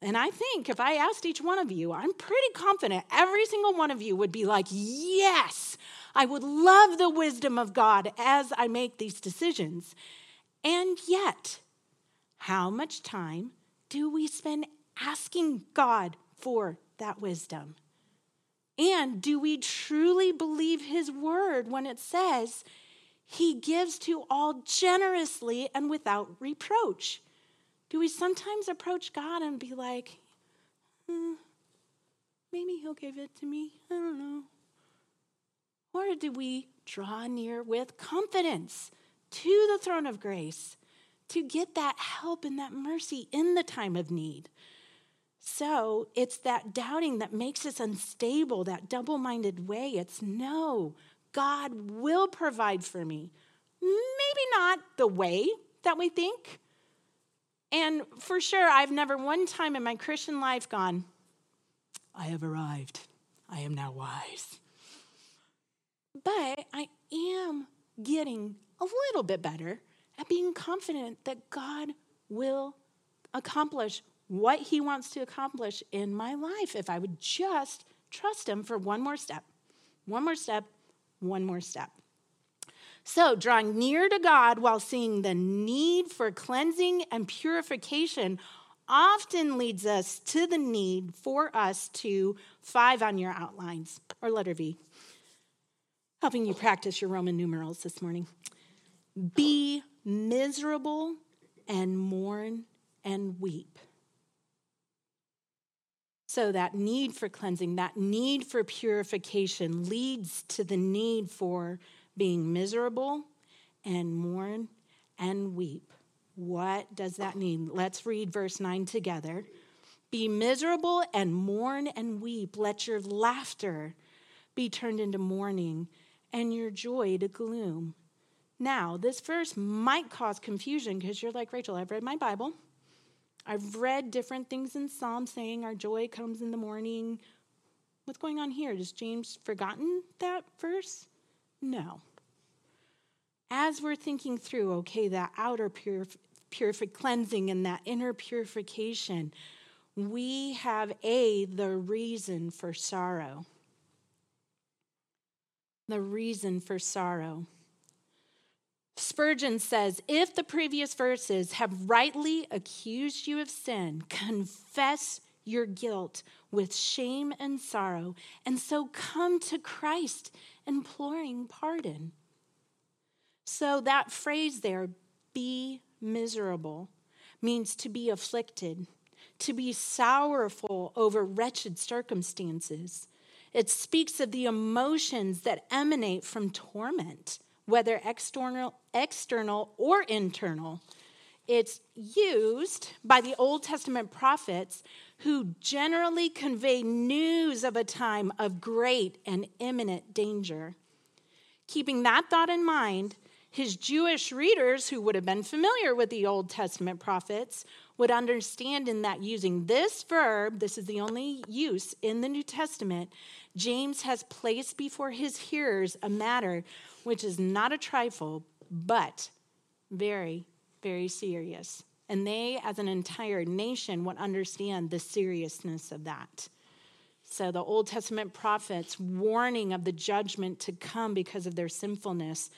A: And I think if I asked each one of you, I'm pretty confident every single one of you would be like, Yes, I would love the wisdom of God as I make these decisions. And yet, how much time do we spend asking God for that wisdom? And do we truly believe His word when it says he gives to all generously and without reproach. Do we sometimes approach God and be like, hmm, maybe He'll give it to me? I don't know. Or do we draw near with confidence to the throne of grace to get that help and that mercy in the time of need? So it's that doubting that makes us unstable, that double minded way. It's no, God will provide for me. Maybe not the way that we think. And for sure, I've never one time in my Christian life gone, I have arrived. I am now wise. But I am getting a little bit better at being confident that God will accomplish what He wants to accomplish in my life if I would just trust Him for one more step, one more step, one more step. So, drawing near to God while seeing the need for cleansing and purification often leads us to the need for us to five on your outlines, or letter V, helping you practice your Roman numerals this morning. Be miserable and mourn and weep. So, that need for cleansing, that need for purification leads to the need for being miserable and mourn and weep. What does that mean? Let's read verse 9 together. Be miserable and mourn and weep. Let your laughter be turned into mourning and your joy to gloom. Now, this verse might cause confusion because you're like, Rachel, I've read my Bible. I've read different things in Psalms saying our joy comes in the morning. What's going on here? Has James forgotten that verse? No. As we're thinking through, okay, that outer purif- cleansing and that inner purification, we have A, the reason for sorrow. The reason for sorrow. Spurgeon says, if the previous verses have rightly accused you of sin, confess your guilt with shame and sorrow, and so come to Christ imploring pardon. So that phrase there, be miserable, means to be afflicted, to be sorrowful over wretched circumstances. It speaks of the emotions that emanate from torment, whether external, external or internal. It's used by the Old Testament prophets who generally convey news of a time of great and imminent danger. Keeping that thought in mind, his Jewish readers, who would have been familiar with the Old Testament prophets, would understand in that using this verb, this is the only use in the New Testament, James has placed before his hearers a matter which is not a trifle, but very, very serious. And they, as an entire nation, would understand the seriousness of that. So the Old Testament prophets warning of the judgment to come because of their sinfulness.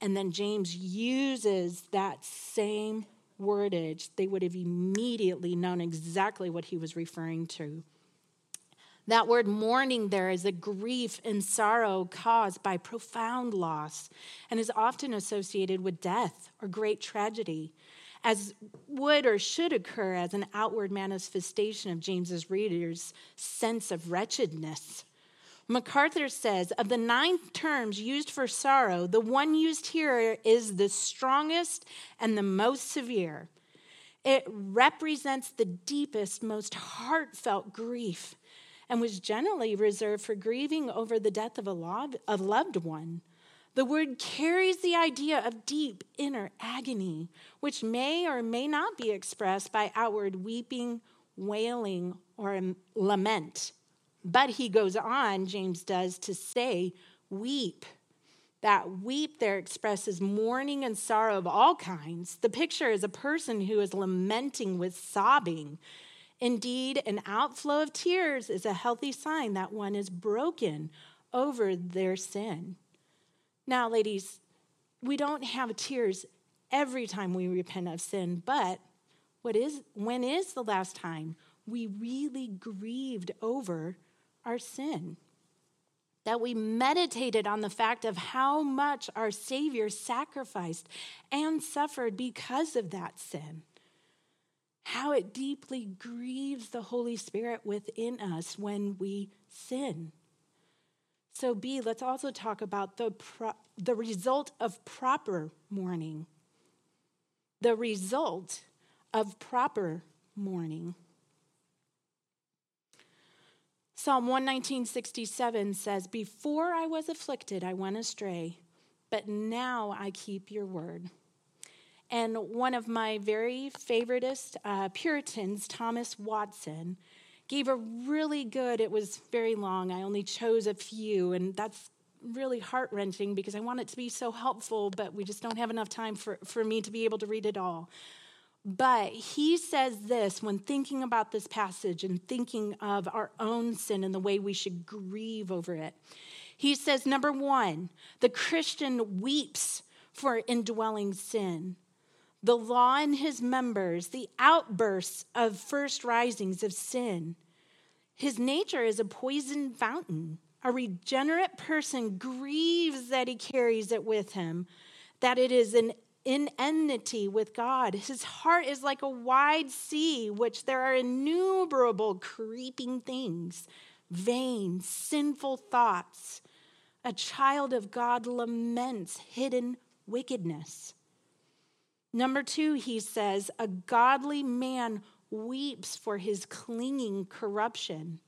A: And then James uses that same wordage. They would have immediately known exactly what he was referring to. That word mourning there is a grief and sorrow caused by profound loss and is often associated with death or great tragedy as would or should occur as an outward manifestation of James's readers' sense of wretchedness. MacArthur says of the nine terms used for sorrow, the one used here is the strongest and the most severe. It represents the deepest, most heartfelt grief and was generally reserved for grieving over the death of a loved one. The word carries the idea of deep inner agony, which may or may not be expressed by outward weeping, wailing, or lament. But he goes on, James does, to say, weep. That weep there expresses mourning and sorrow of all kinds. The picture is a person who is lamenting with sobbing. Indeed, an outflow of tears is a healthy sign that one is broken over their sin. Now, ladies, we don't have tears every time we repent of sin, but what is when is the last time we really grieved over our sin? That we meditated on the fact of how much our Savior sacrificed and suffered because of that sin. How it deeply grieves the Holy Spirit within us when we sin. So, B, let's also talk about the, pro- the result of proper mourning. The result of proper mourning. Psalm 119.67 says, Before I was afflicted, I went astray, but now I keep your word. And one of my very favoritist uh, Puritans, Thomas Watson, gave a really good, it was very long, I only chose a few, and that's really heart wrenching because I want it to be so helpful, but we just don't have enough time for, for me to be able to read it all. But he says this when thinking about this passage and thinking of our own sin and the way we should grieve over it. He says, number one, the Christian weeps for indwelling sin. The law and his members, the outbursts of first risings of sin. His nature is a poisoned fountain. A regenerate person grieves that he carries it with him, that it is an in enmity with God. His heart is like a wide sea, which there are innumerable creeping things, vain, sinful thoughts. A child of God laments hidden wickedness. Number two, he says, a godly man weeps for his clinging corruption.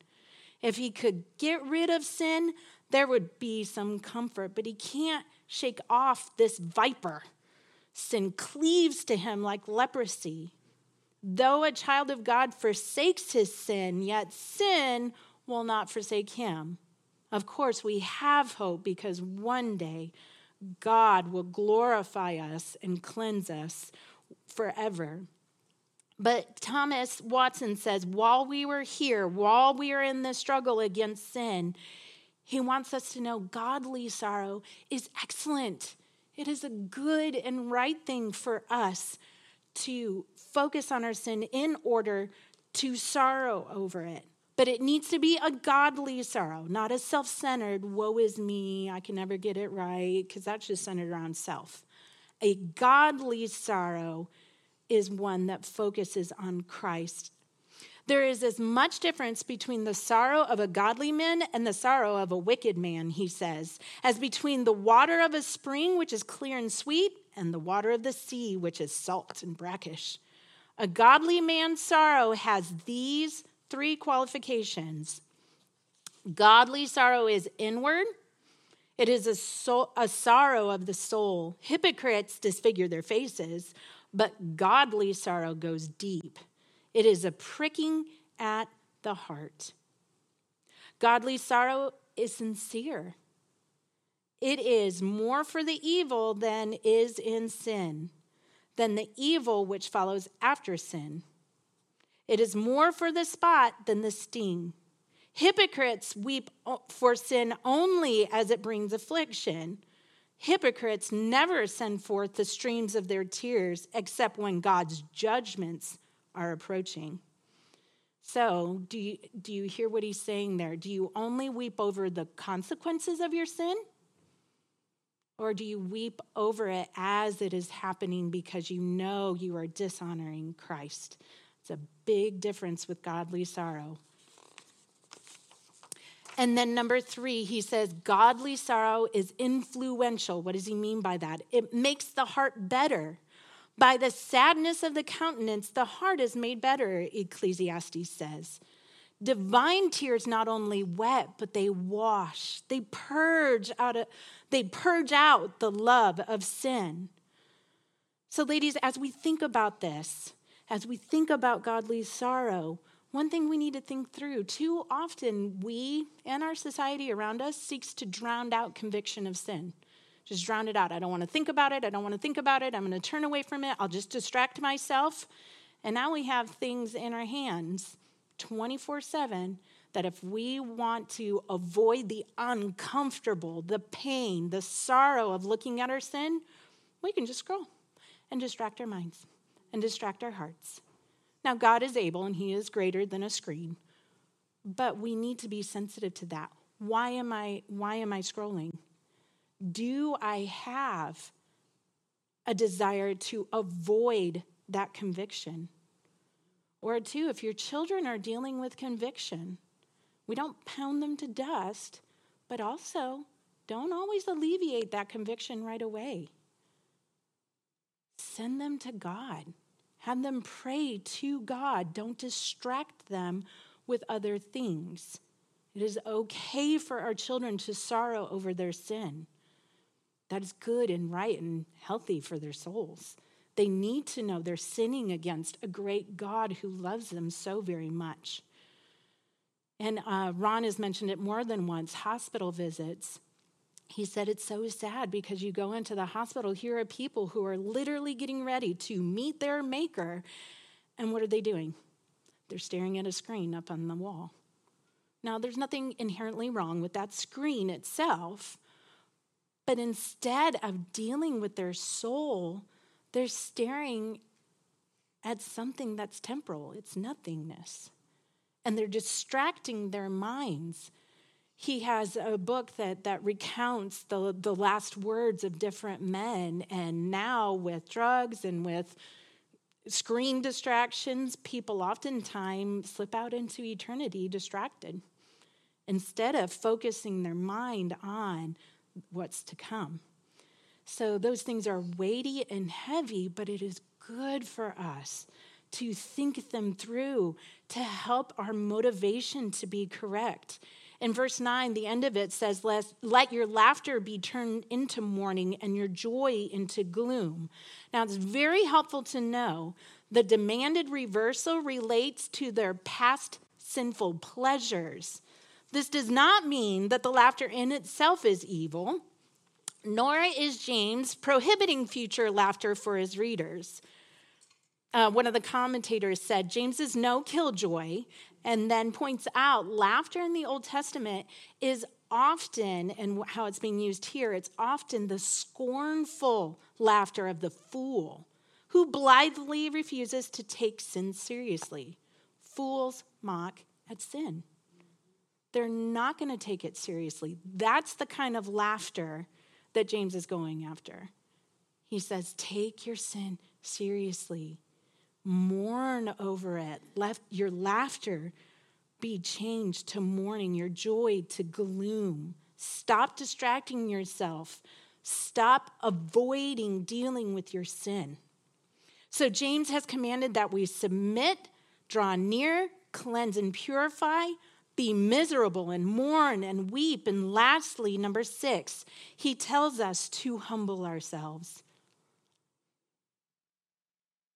A: If he could get rid of sin, there would be some comfort, but he can't shake off this viper. Sin cleaves to him like leprosy. Though a child of God forsakes his sin, yet sin will not forsake him. Of course, we have hope because one day God will glorify us and cleanse us forever. But Thomas Watson says, while we were here, while we are in the struggle against sin, he wants us to know godly sorrow is excellent. It is a good and right thing for us to focus on our sin in order to sorrow over it. But it needs to be a godly sorrow, not a self centered, woe is me, I can never get it right, because that's just centered around self. A godly sorrow is one that focuses on Christ. There is as much difference between the sorrow of a godly man and the sorrow of a wicked man, he says, as between the water of a spring, which is clear and sweet, and the water of the sea, which is salt and brackish. A godly man's sorrow has these three qualifications godly sorrow is inward, it is a, soul, a sorrow of the soul. Hypocrites disfigure their faces, but godly sorrow goes deep. It is a pricking at the heart. Godly sorrow is sincere. It is more for the evil than is in sin, than the evil which follows after sin. It is more for the spot than the sting. Hypocrites weep for sin only as it brings affliction Hypocrites never send forth the streams of their tears except when God's judgments are approaching. So, do you, do you hear what he's saying there? Do you only weep over the consequences of your sin? Or do you weep over it as it is happening because you know you are dishonoring Christ? It's a big difference with godly sorrow. And then number three, he says, godly sorrow is influential. What does he mean by that? It makes the heart better. By the sadness of the countenance, the heart is made better, Ecclesiastes says. Divine tears not only wet, but they wash, they purge out of, they purge out the love of sin. So, ladies, as we think about this, as we think about godly sorrow, one thing we need to think through too often, we and our society around us seeks to drown out conviction of sin. Just drown it out. I don't want to think about it. I don't want to think about it. I'm going to turn away from it. I'll just distract myself. And now we have things in our hands 24 7 that if we want to avoid the uncomfortable, the pain, the sorrow of looking at our sin, we can just scroll and distract our minds and distract our hearts. Now, God is able and He is greater than a screen, but we need to be sensitive to that. Why am I, why am I scrolling? Do I have a desire to avoid that conviction? Or, two, if your children are dealing with conviction, we don't pound them to dust, but also don't always alleviate that conviction right away. Send them to God. Have them pray to God. Don't distract them with other things. It is okay for our children to sorrow over their sin. That is good and right and healthy for their souls. They need to know they're sinning against a great God who loves them so very much. And uh, Ron has mentioned it more than once hospital visits. He said it's so sad because you go into the hospital, here are people who are literally getting ready to meet their maker. And what are they doing? They're staring at a screen up on the wall. Now, there's nothing inherently wrong with that screen itself, but instead of dealing with their soul, they're staring at something that's temporal, it's nothingness. And they're distracting their minds he has a book that, that recounts the, the last words of different men. And now, with drugs and with screen distractions, people oftentimes slip out into eternity distracted instead of focusing their mind on what's to come. So, those things are weighty and heavy, but it is good for us to think them through to help our motivation to be correct in verse 9, the end of it says, Let your laughter be turned into mourning and your joy into gloom. Now, it's very helpful to know the demanded reversal relates to their past sinful pleasures. This does not mean that the laughter in itself is evil, nor is James prohibiting future laughter for his readers. Uh, one of the commentators said James is no killjoy and then points out laughter in the Old Testament is often, and how it's being used here, it's often the scornful laughter of the fool who blithely refuses to take sin seriously. Fools mock at sin. They're not going to take it seriously. That's the kind of laughter that James is going after. He says, Take your sin seriously mourn over it. Let your laughter be changed to mourning, your joy to gloom. Stop distracting yourself. Stop avoiding dealing with your sin. So, James has commanded that we submit, draw near, cleanse and purify, be miserable and mourn and weep. And lastly, number six, he tells us to humble ourselves.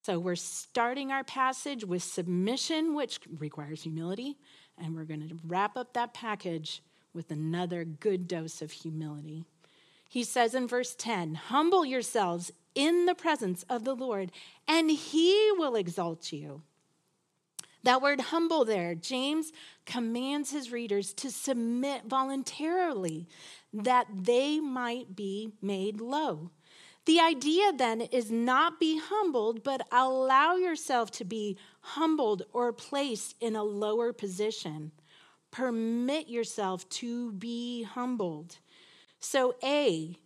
A: So we're starting our passage with submission, which requires humility, and we're going to wrap up that package with another good dose of humility. He says in verse 10 Humble yourselves in the presence of the Lord, and he will exalt you. That word humble there, James commands his readers to submit voluntarily that they might be made low. The idea then is not be humbled, but allow yourself to be humbled or placed in a lower position. Permit yourself to be humbled. So, A,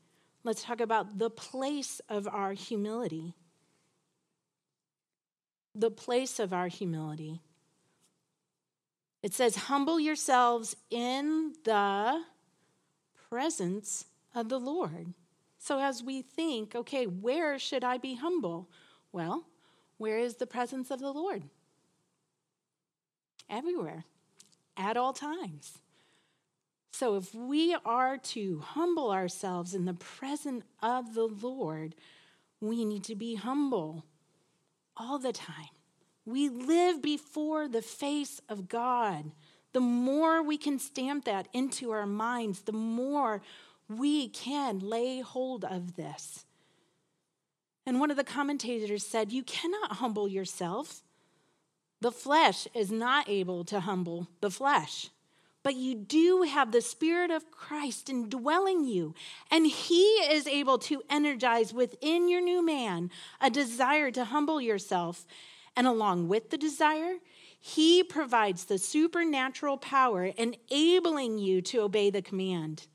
A: let's talk about the place of our humility. The place of our humility. It says, Humble yourselves in the presence of the Lord. So as we think, okay, where should I be humble? Well, where is the presence of the Lord? Everywhere, at all times. So if we are to humble ourselves in the presence of the Lord, we need to be humble all the time. We live before the face of God. The more we can stamp that into our minds, the more we can lay hold of this. And one of the commentators said, You cannot humble yourself. The flesh is not able to humble the flesh, but you do have the Spirit of Christ indwelling you, and He is able to energize within your new man a desire to humble yourself. And along with the desire, He provides the supernatural power enabling you to obey the command.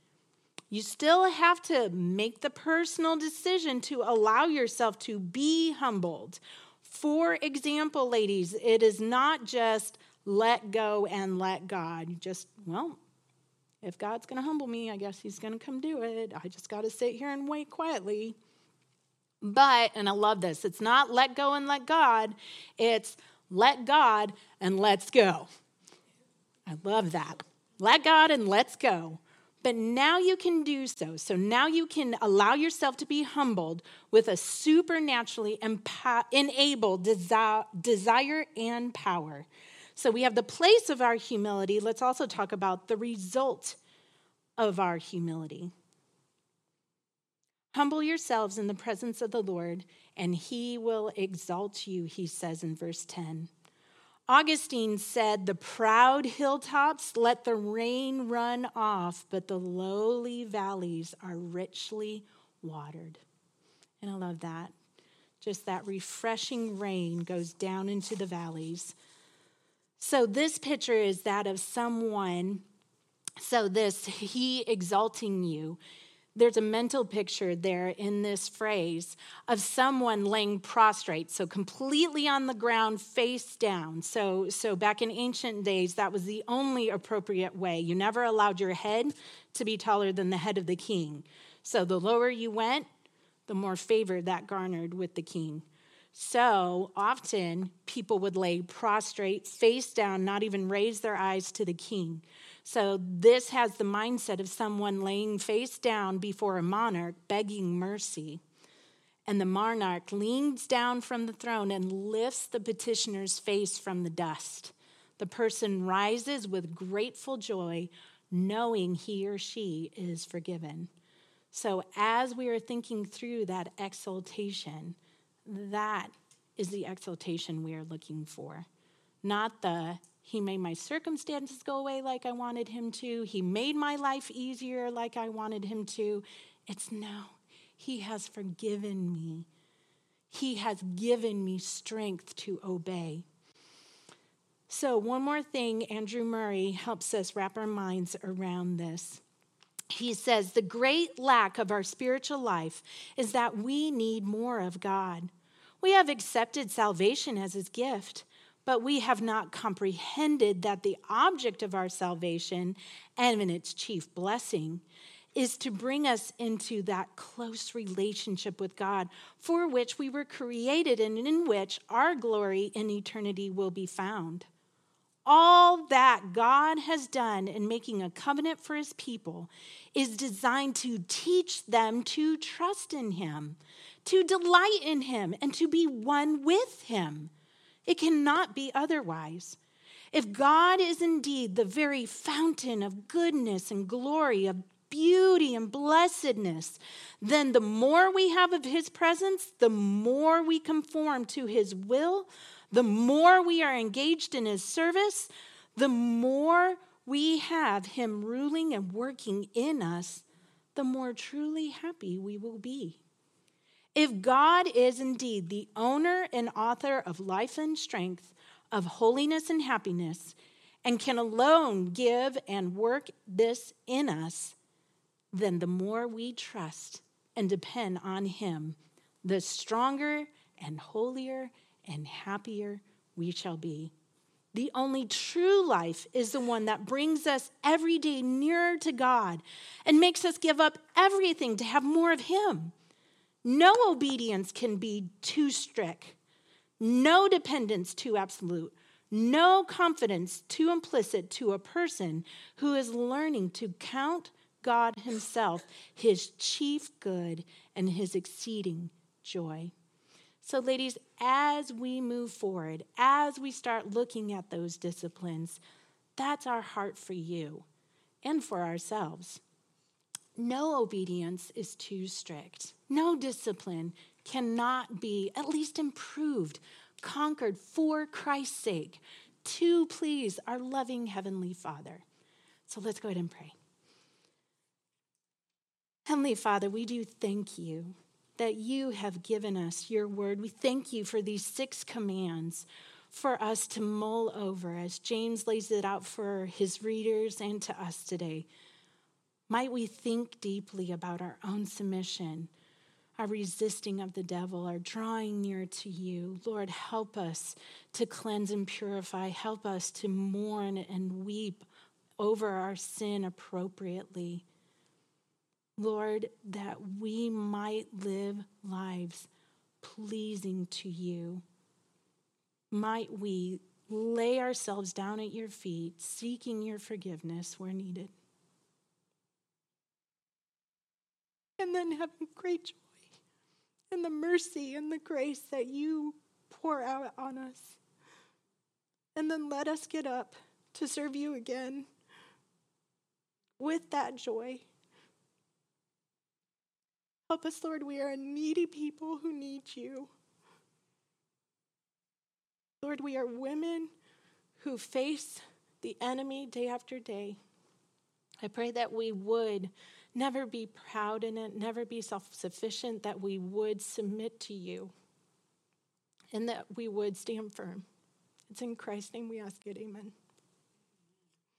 A: You still have to make the personal decision to allow yourself to be humbled. For example, ladies, it is not just let go and let God. Just, well, if God's going to humble me, I guess He's going to come do it. I just got to sit here and wait quietly. But, and I love this, it's not let go and let God, it's let God and let's go. I love that. Let God and let's go. But now you can do so. So now you can allow yourself to be humbled with a supernaturally empo- enabled desire, desire and power. So we have the place of our humility. Let's also talk about the result of our humility. Humble yourselves in the presence of the Lord, and he will exalt you, he says in verse 10. Augustine said, The proud hilltops let the rain run off, but the lowly valleys are richly watered. And I love that. Just that refreshing rain goes down into the valleys. So, this picture is that of someone, so this, he exalting you there's a mental picture there in this phrase of someone laying prostrate, so completely on the ground, face down. So, so back in ancient days, that was the only appropriate way. You never allowed your head to be taller than the head of the king. So the lower you went, the more favor that garnered with the king. So often people would lay prostrate, face down, not even raise their eyes to the king. So, this has the mindset of someone laying face down before a monarch, begging mercy. And the monarch leans down from the throne and lifts the petitioner's face from the dust. The person rises with grateful joy, knowing he or she is forgiven. So, as we are thinking through that exaltation, that is the exaltation we are looking for, not the he made my circumstances go away like I wanted him to. He made my life easier like I wanted him to. It's no, he has forgiven me. He has given me strength to obey. So, one more thing, Andrew Murray helps us wrap our minds around this. He says, The great lack of our spiritual life is that we need more of God. We have accepted salvation as his gift but we have not comprehended that the object of our salvation and in its chief blessing is to bring us into that close relationship with God for which we were created and in which our glory in eternity will be found. All that God has done in making a covenant for his people is designed to teach them to trust in him, to delight in him, and to be one with him. It cannot be otherwise. If God is indeed the very fountain of goodness and glory, of beauty and blessedness, then the more we have of His presence, the more we conform to His will, the more we are engaged in His service, the more we have Him ruling and working in us, the more truly happy we will be. If God is indeed the owner and author of life and strength, of holiness and happiness, and can alone give and work this in us, then the more we trust and depend on Him, the stronger and holier and happier we shall be. The only true life is the one that brings us every day nearer to God and makes us give up everything to have more of Him. No obedience can be too strict, no dependence too absolute, no confidence too implicit to a person who is learning to count God Himself His chief good and His exceeding joy. So, ladies, as we move forward, as we start looking at those disciplines, that's our heart for you and for ourselves. No obedience is too strict. No discipline cannot be at least improved, conquered for Christ's sake to please our loving Heavenly Father. So let's go ahead and pray. Heavenly Father, we do thank you that you have given us your word. We thank you for these six commands for us to mull over as James lays it out for his readers and to us today. Might we think deeply about our own submission, our resisting of the devil, our drawing near to you. Lord, help us to cleanse and purify. Help us to mourn and weep over our sin appropriately. Lord, that we might live lives pleasing to you. Might we lay ourselves down at your feet, seeking your forgiveness where needed. And then having great joy in the mercy and the grace that you pour out on us. And then let us get up to serve you again with that joy. Help us, Lord. We are a needy people who need you. Lord, we are women who face the enemy day after day. I pray that we would never be proud in it, never be self sufficient, that we would submit to you, and that we would stand firm. It's in Christ's name we ask it. Amen.